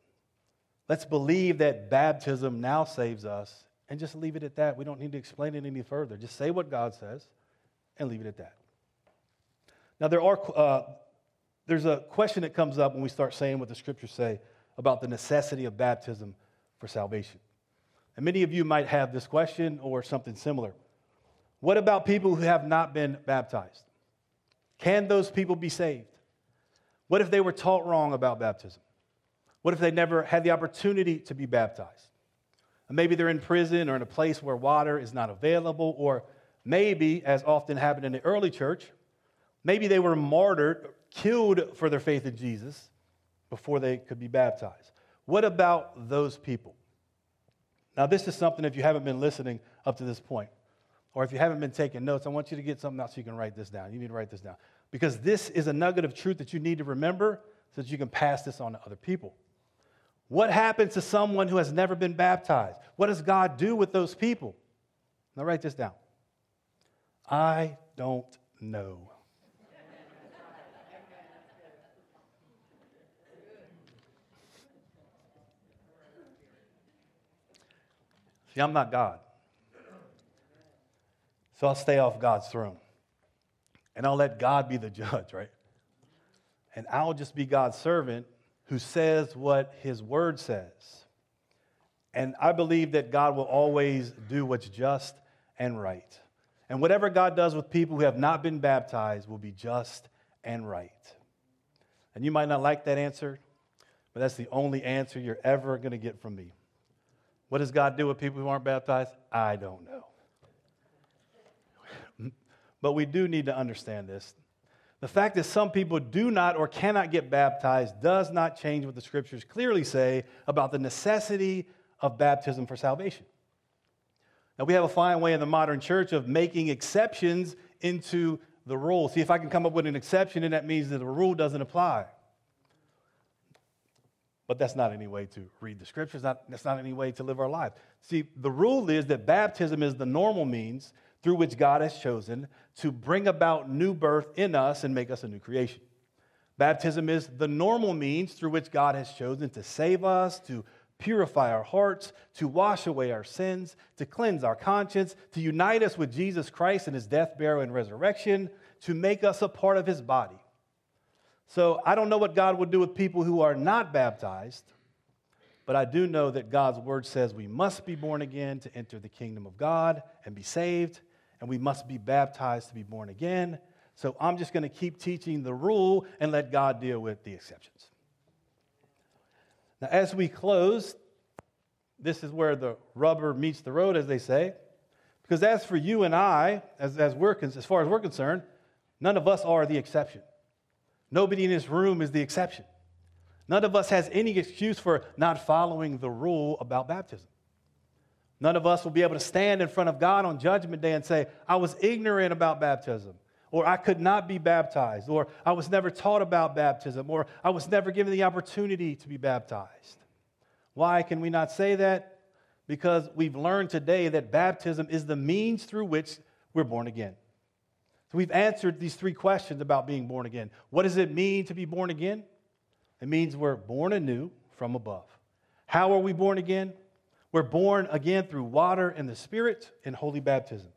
Let's believe that baptism now saves us and just leave it at that. We don't need to explain it any further. Just say what God says and leave it at that. Now, there are, uh, there's a question that comes up when we start saying what the scriptures say about the necessity of baptism for salvation. And many of you might have this question or something similar. What about people who have not been baptized? Can those people be saved? What if they were taught wrong about baptism? What if they never had the opportunity to be baptized? And maybe they're in prison or in a place where water is not available, or maybe, as often happened in the early church, maybe they were martyred, killed for their faith in Jesus before they could be baptized. What about those people? Now, this is something, if you haven't been listening up to this point, or if you haven't been taking notes, I want you to get something out so you can write this down. You need to write this down. Because this is a nugget of truth that you need to remember so that you can pass this on to other people. What happens to someone who has never been baptized? What does God do with those people? Now, write this down. I don't know. See, I'm not God. So I'll stay off God's throne. And I'll let God be the judge, right? And I'll just be God's servant who says what his word says. And I believe that God will always do what's just and right. And whatever God does with people who have not been baptized will be just and right. And you might not like that answer, but that's the only answer you're ever going to get from me. What does God do with people who aren't baptized? I don't know. But we do need to understand this. The fact that some people do not or cannot get baptized does not change what the scriptures clearly say about the necessity of baptism for salvation. Now, we have a fine way in the modern church of making exceptions into the rule. See, if I can come up with an exception, then that means that the rule doesn't apply. But that's not any way to read the scriptures. Not, that's not any way to live our lives. See, the rule is that baptism is the normal means through which God has chosen to bring about new birth in us and make us a new creation. Baptism is the normal means through which God has chosen to save us, to purify our hearts, to wash away our sins, to cleanse our conscience, to unite us with Jesus Christ in his death, burial, and resurrection, to make us a part of his body. So I don't know what God would do with people who are not baptized, but I do know that God's word says we must be born again to enter the kingdom of God and be saved, and we must be baptized to be born again. So I'm just going to keep teaching the rule and let God deal with the exceptions. Now, as we close, this is where the rubber meets the road, as they say. Because as for you and I, as, as, we're, as far as we're concerned, none of us are the exception. Nobody in this room is the exception. None of us has any excuse for not following the rule about baptism. None of us will be able to stand in front of God on Judgment Day and say, I was ignorant about baptism, or I could not be baptized, or I was never taught about baptism, or I was never given the opportunity to be baptized. Why can we not say that? Because we've learned today that baptism is the means through which we're born again. So we've answered these three questions about being born again. What does it mean to be born again? It means we're born anew from above. How are we born again? We're born again through water and the Spirit in holy baptism.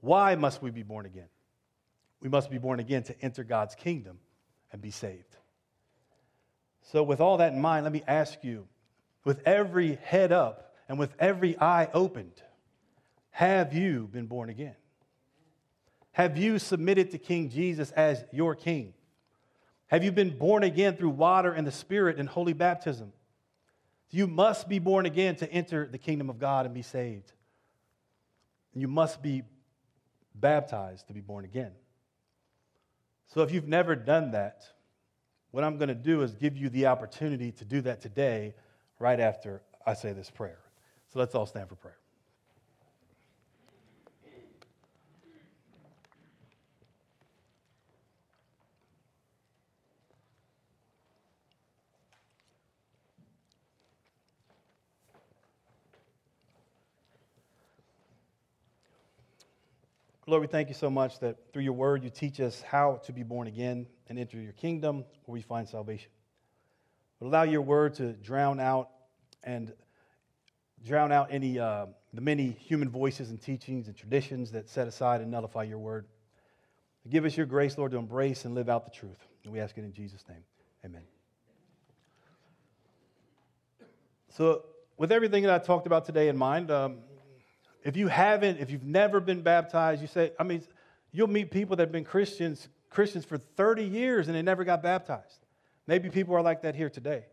Why must we be born again? We must be born again to enter God's kingdom and be saved. So, with all that in mind, let me ask you with every head up and with every eye opened, have you been born again? Have you submitted to King Jesus as your king? Have you been born again through water and the Spirit in holy baptism? You must be born again to enter the kingdom of God and be saved. You must be baptized to be born again. So if you've never done that, what I'm going to do is give you the opportunity to do that today, right after I say this prayer. So let's all stand for prayer. Lord, we thank you so much that through your word you teach us how to be born again and enter your kingdom where we find salvation. But allow your word to drown out and drown out any uh, the many human voices and teachings and traditions that set aside and nullify your word. Give us your grace, Lord, to embrace and live out the truth. And we ask it in Jesus' name. Amen. So, with everything that I talked about today in mind, um, if you haven't, if you've never been baptized, you say, I mean, you'll meet people that have been Christians, Christians for 30 years and they never got baptized. Maybe people are like that here today.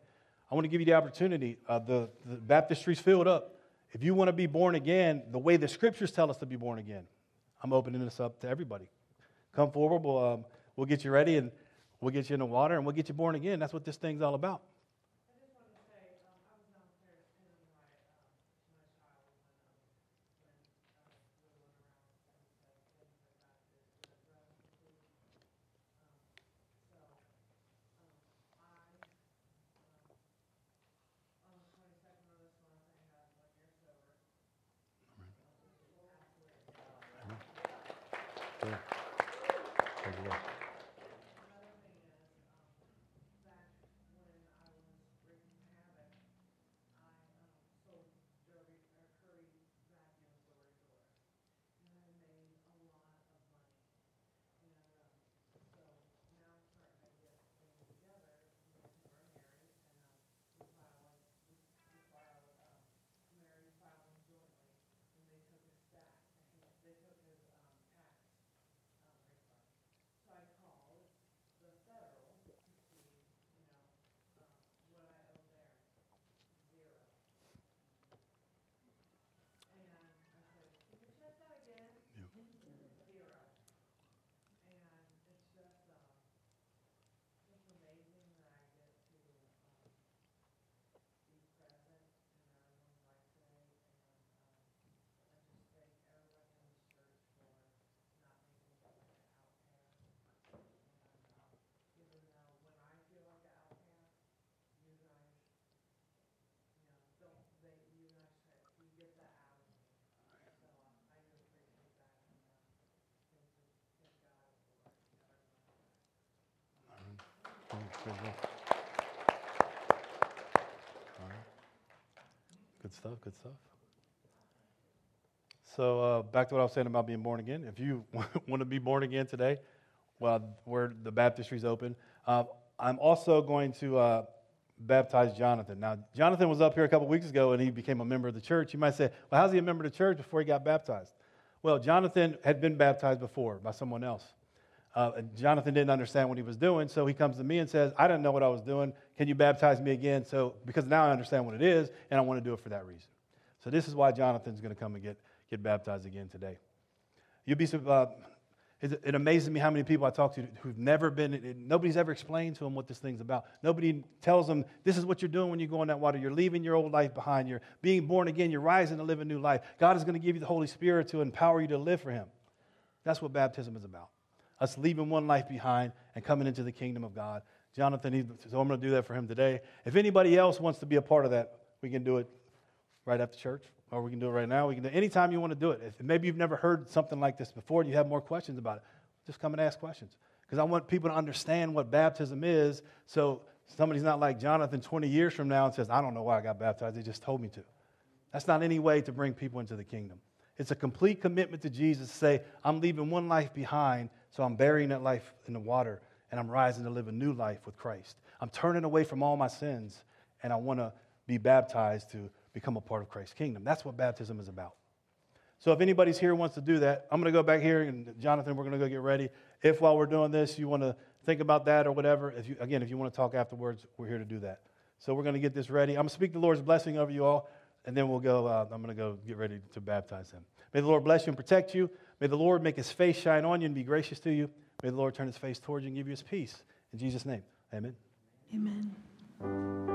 I want to give you the opportunity. Uh, the, the baptistry's filled up. If you want to be born again, the way the scriptures tell us to be born again, I'm opening this up to everybody. Come forward. We'll, um, we'll get you ready and we'll get you in the water and we'll get you born again. That's what this thing's all about. Right. Good stuff, good stuff. So, uh, back to what I was saying about being born again. If you want to be born again today, well, where the baptistry's open, uh, I'm also going to uh, baptize Jonathan. Now, Jonathan was up here a couple weeks ago and he became a member of the church. You might say, well, how's he a member of the church before he got baptized? Well, Jonathan had been baptized before by someone else. Uh, Jonathan didn't understand what he was doing, so he comes to me and says, I didn't know what I was doing. Can you baptize me again? So, because now I understand what it is, and I want to do it for that reason. So, this is why Jonathan's going to come and get, get baptized again today. You'll be, uh, It, it amazes me how many people I talk to who've never been, it- nobody's ever explained to them what this thing's about. Nobody tells them this is what you're doing when you go in that water. You're leaving your old life behind. You're being born again. You're rising to live a new life. God is going to give you the Holy Spirit to empower you to live for Him. That's what baptism is about. Us leaving one life behind and coming into the kingdom of God. Jonathan, so I'm going to do that for him today. If anybody else wants to be a part of that, we can do it right after church, or we can do it right now. We can do it anytime you want to do it. If maybe you've never heard something like this before and you have more questions about it, just come and ask questions. Because I want people to understand what baptism is so somebody's not like Jonathan 20 years from now and says, I don't know why I got baptized. They just told me to. That's not any way to bring people into the kingdom. It's a complete commitment to Jesus to say, I'm leaving one life behind, so I'm burying that life in the water, and I'm rising to live a new life with Christ. I'm turning away from all my sins, and I want to be baptized to become a part of Christ's kingdom. That's what baptism is about. So if anybody's here wants to do that, I'm going to go back here, and Jonathan, we're going to go get ready. If while we're doing this, you want to think about that or whatever, if you, again, if you want to talk afterwards, we're here to do that. So we're going to get this ready. I'm going to speak the Lord's blessing over you all, and then we'll go. Uh, I'm going to go get ready to baptize them. May the Lord bless you and protect you. May the Lord make his face shine on you and be gracious to you. May the Lord turn his face towards you and give you his peace. In Jesus' name, amen. Amen.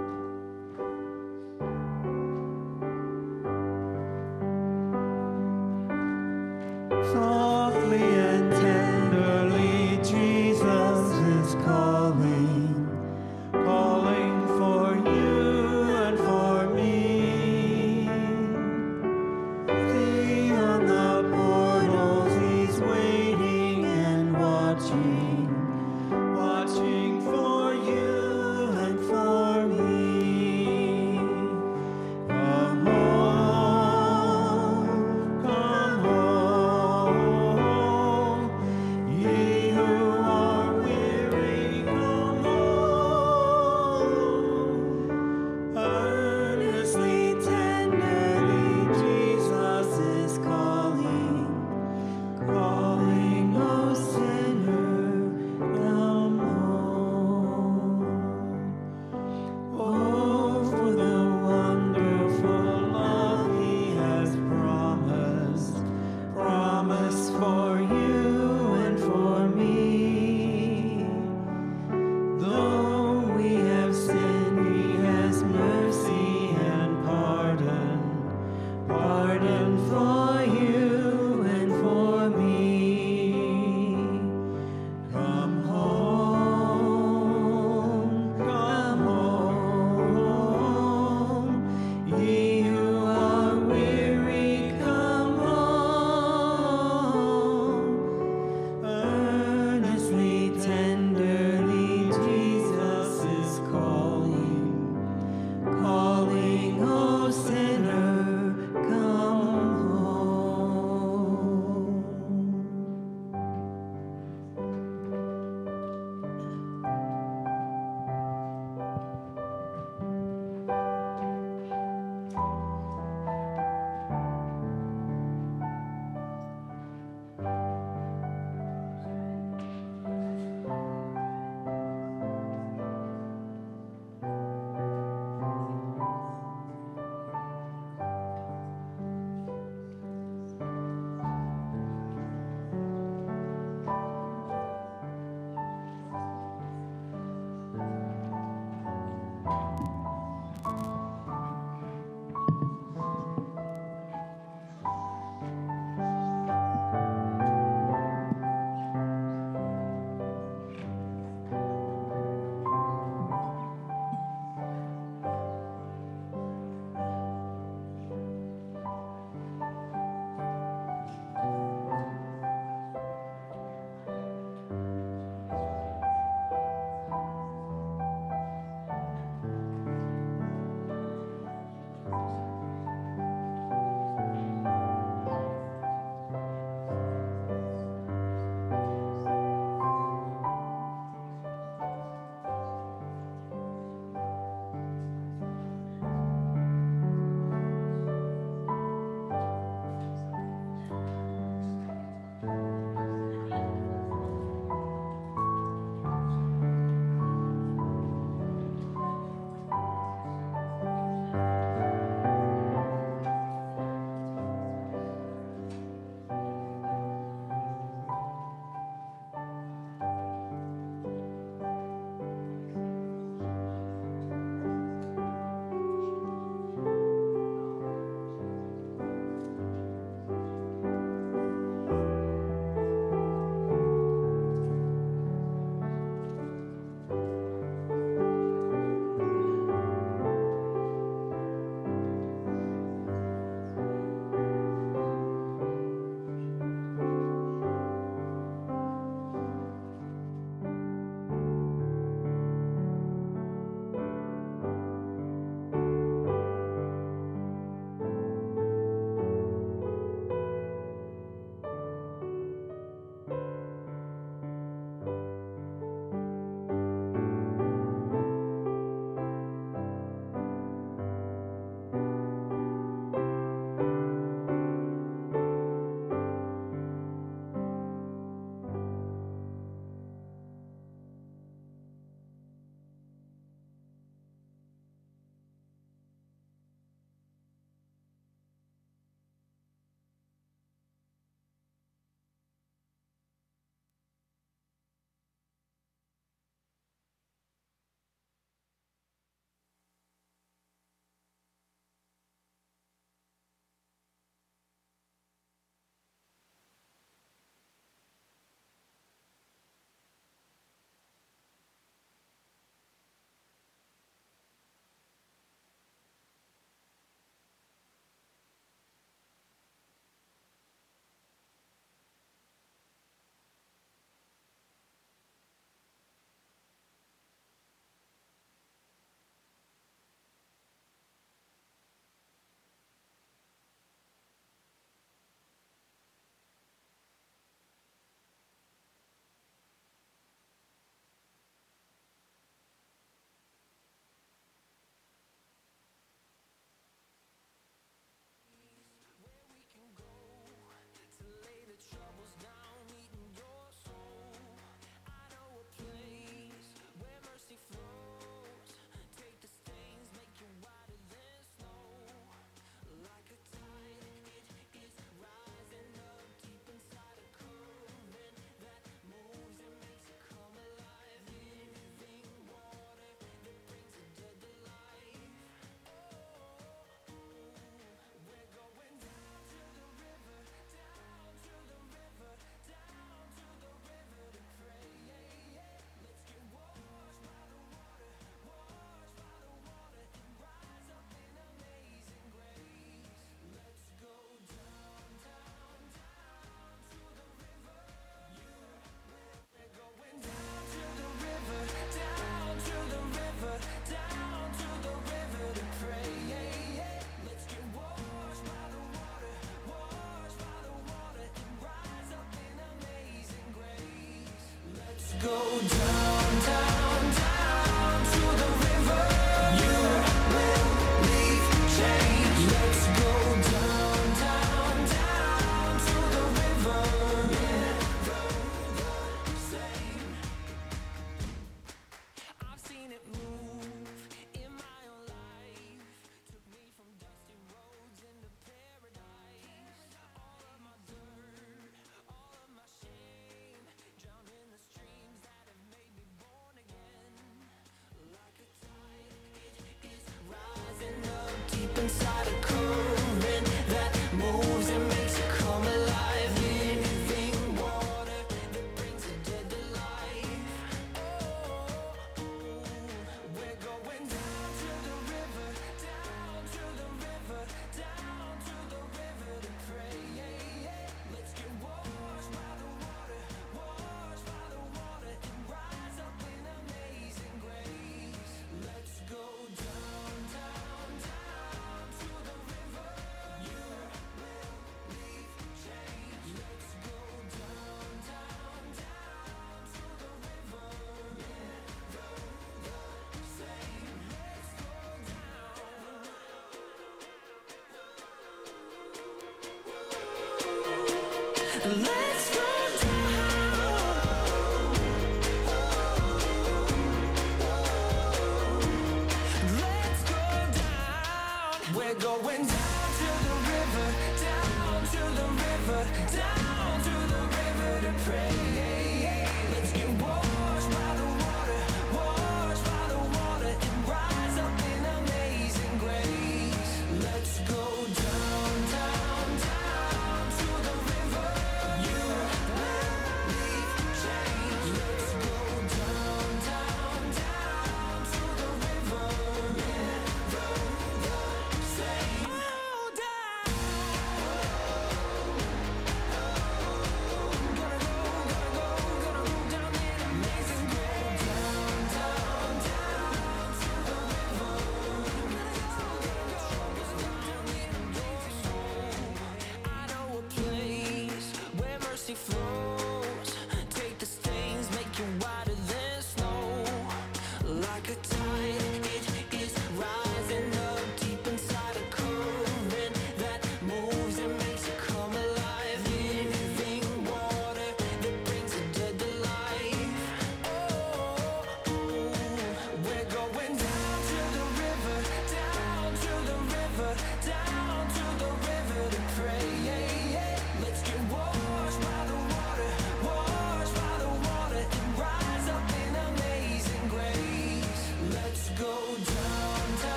go down.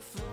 24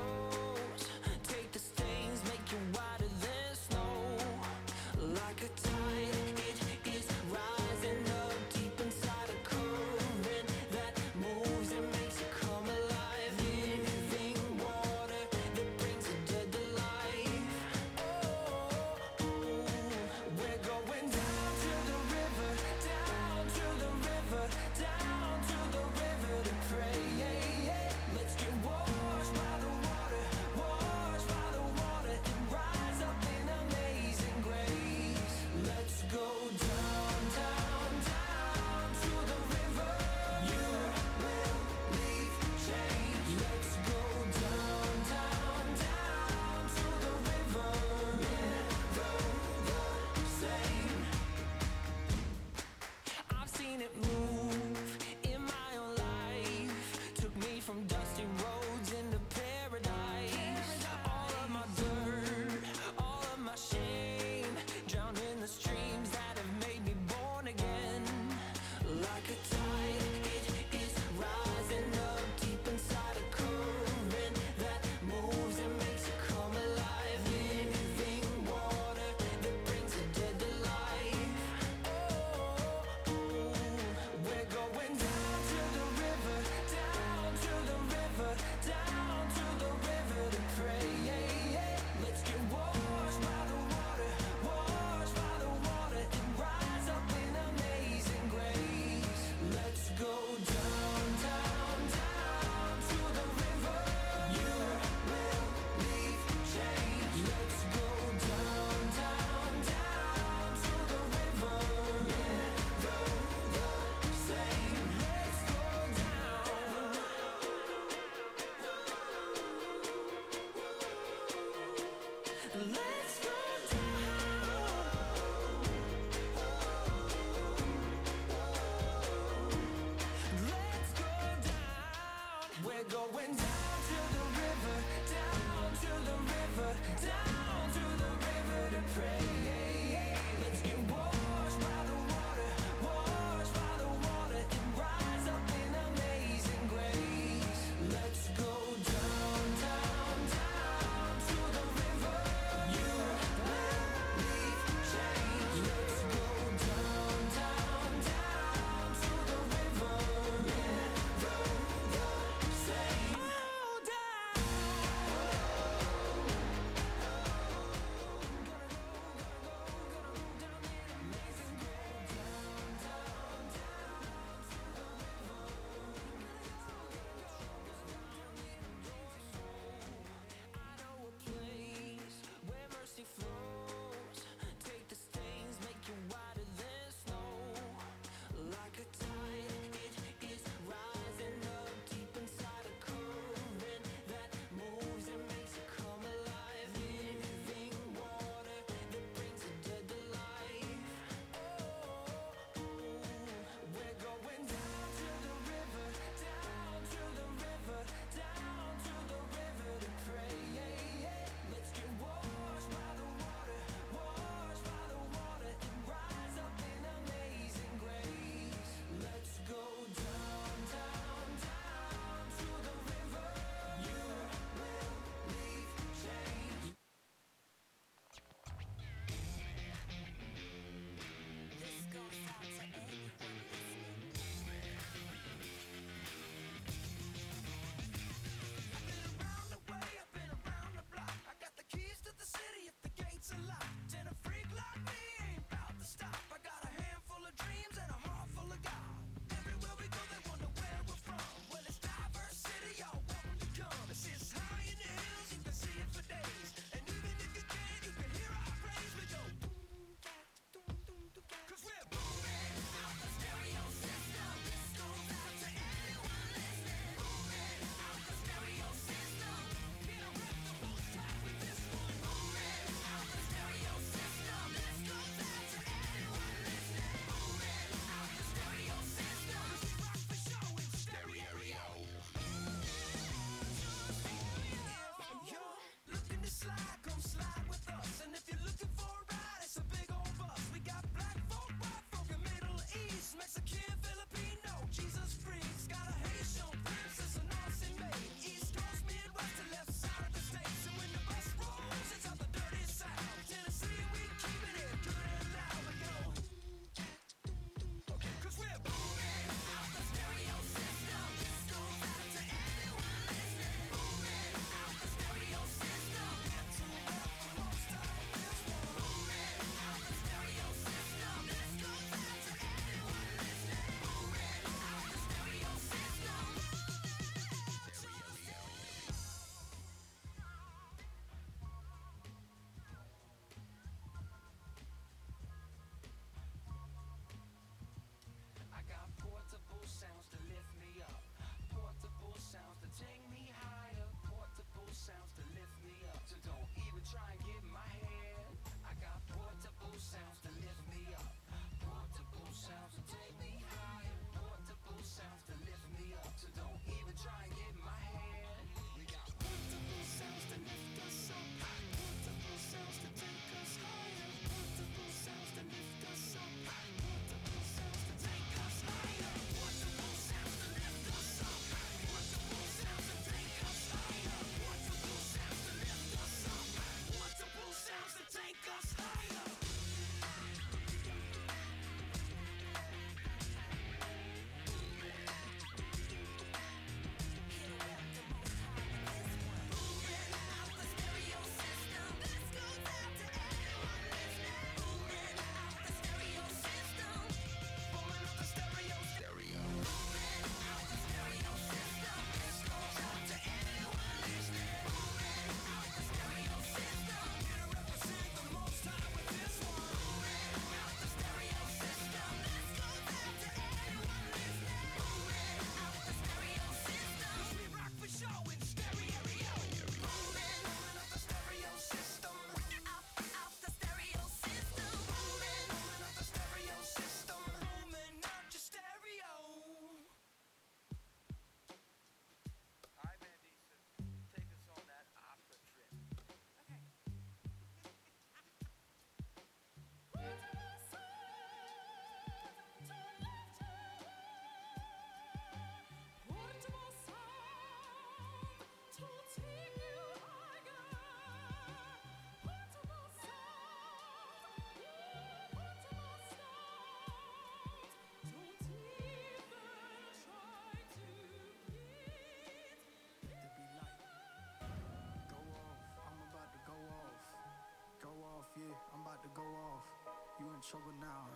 in trouble now.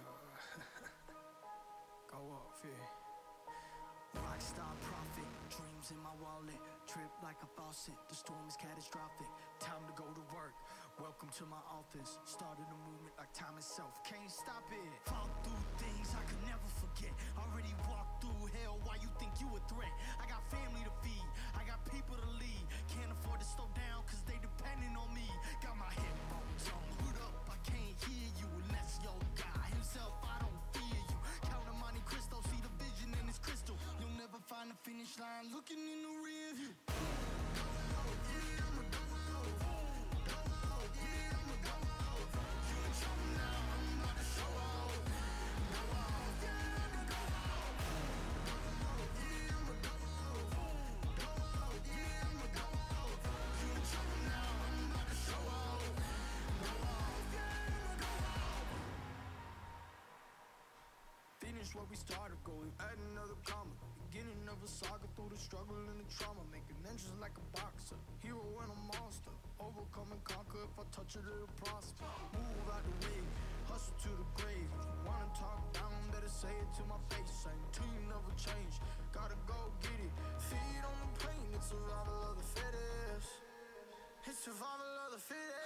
go off, yeah. Rockstar profit, dreams in my wallet, trip like a faucet. The storm is catastrophic. Time to go to work. Welcome to my office. Started a movement like time itself. Can't stop it. Fought through things I could never forget. Already walked through hell. Why you think you a threat? I got family to feed. I got people to lead. Can't afford to slow down cause they depending on me. Got my headphones on, hood up. Can't hear you unless your God himself. I don't fear you. Counting Monte Cristo, see the vision in this crystal. You'll never find the finish line looking in the rear view. Finish saga through the struggle and the trauma, making entrance like a boxer. Hero and a monster, overcome and conquer if I touch it, it'll prosper. Move out the way, hustle to the grave. If you wanna talk down, better say it to my face. Ain't team never change, gotta go get it. Feed on the pain, it's survival of the fittest. It's survival of the fittest.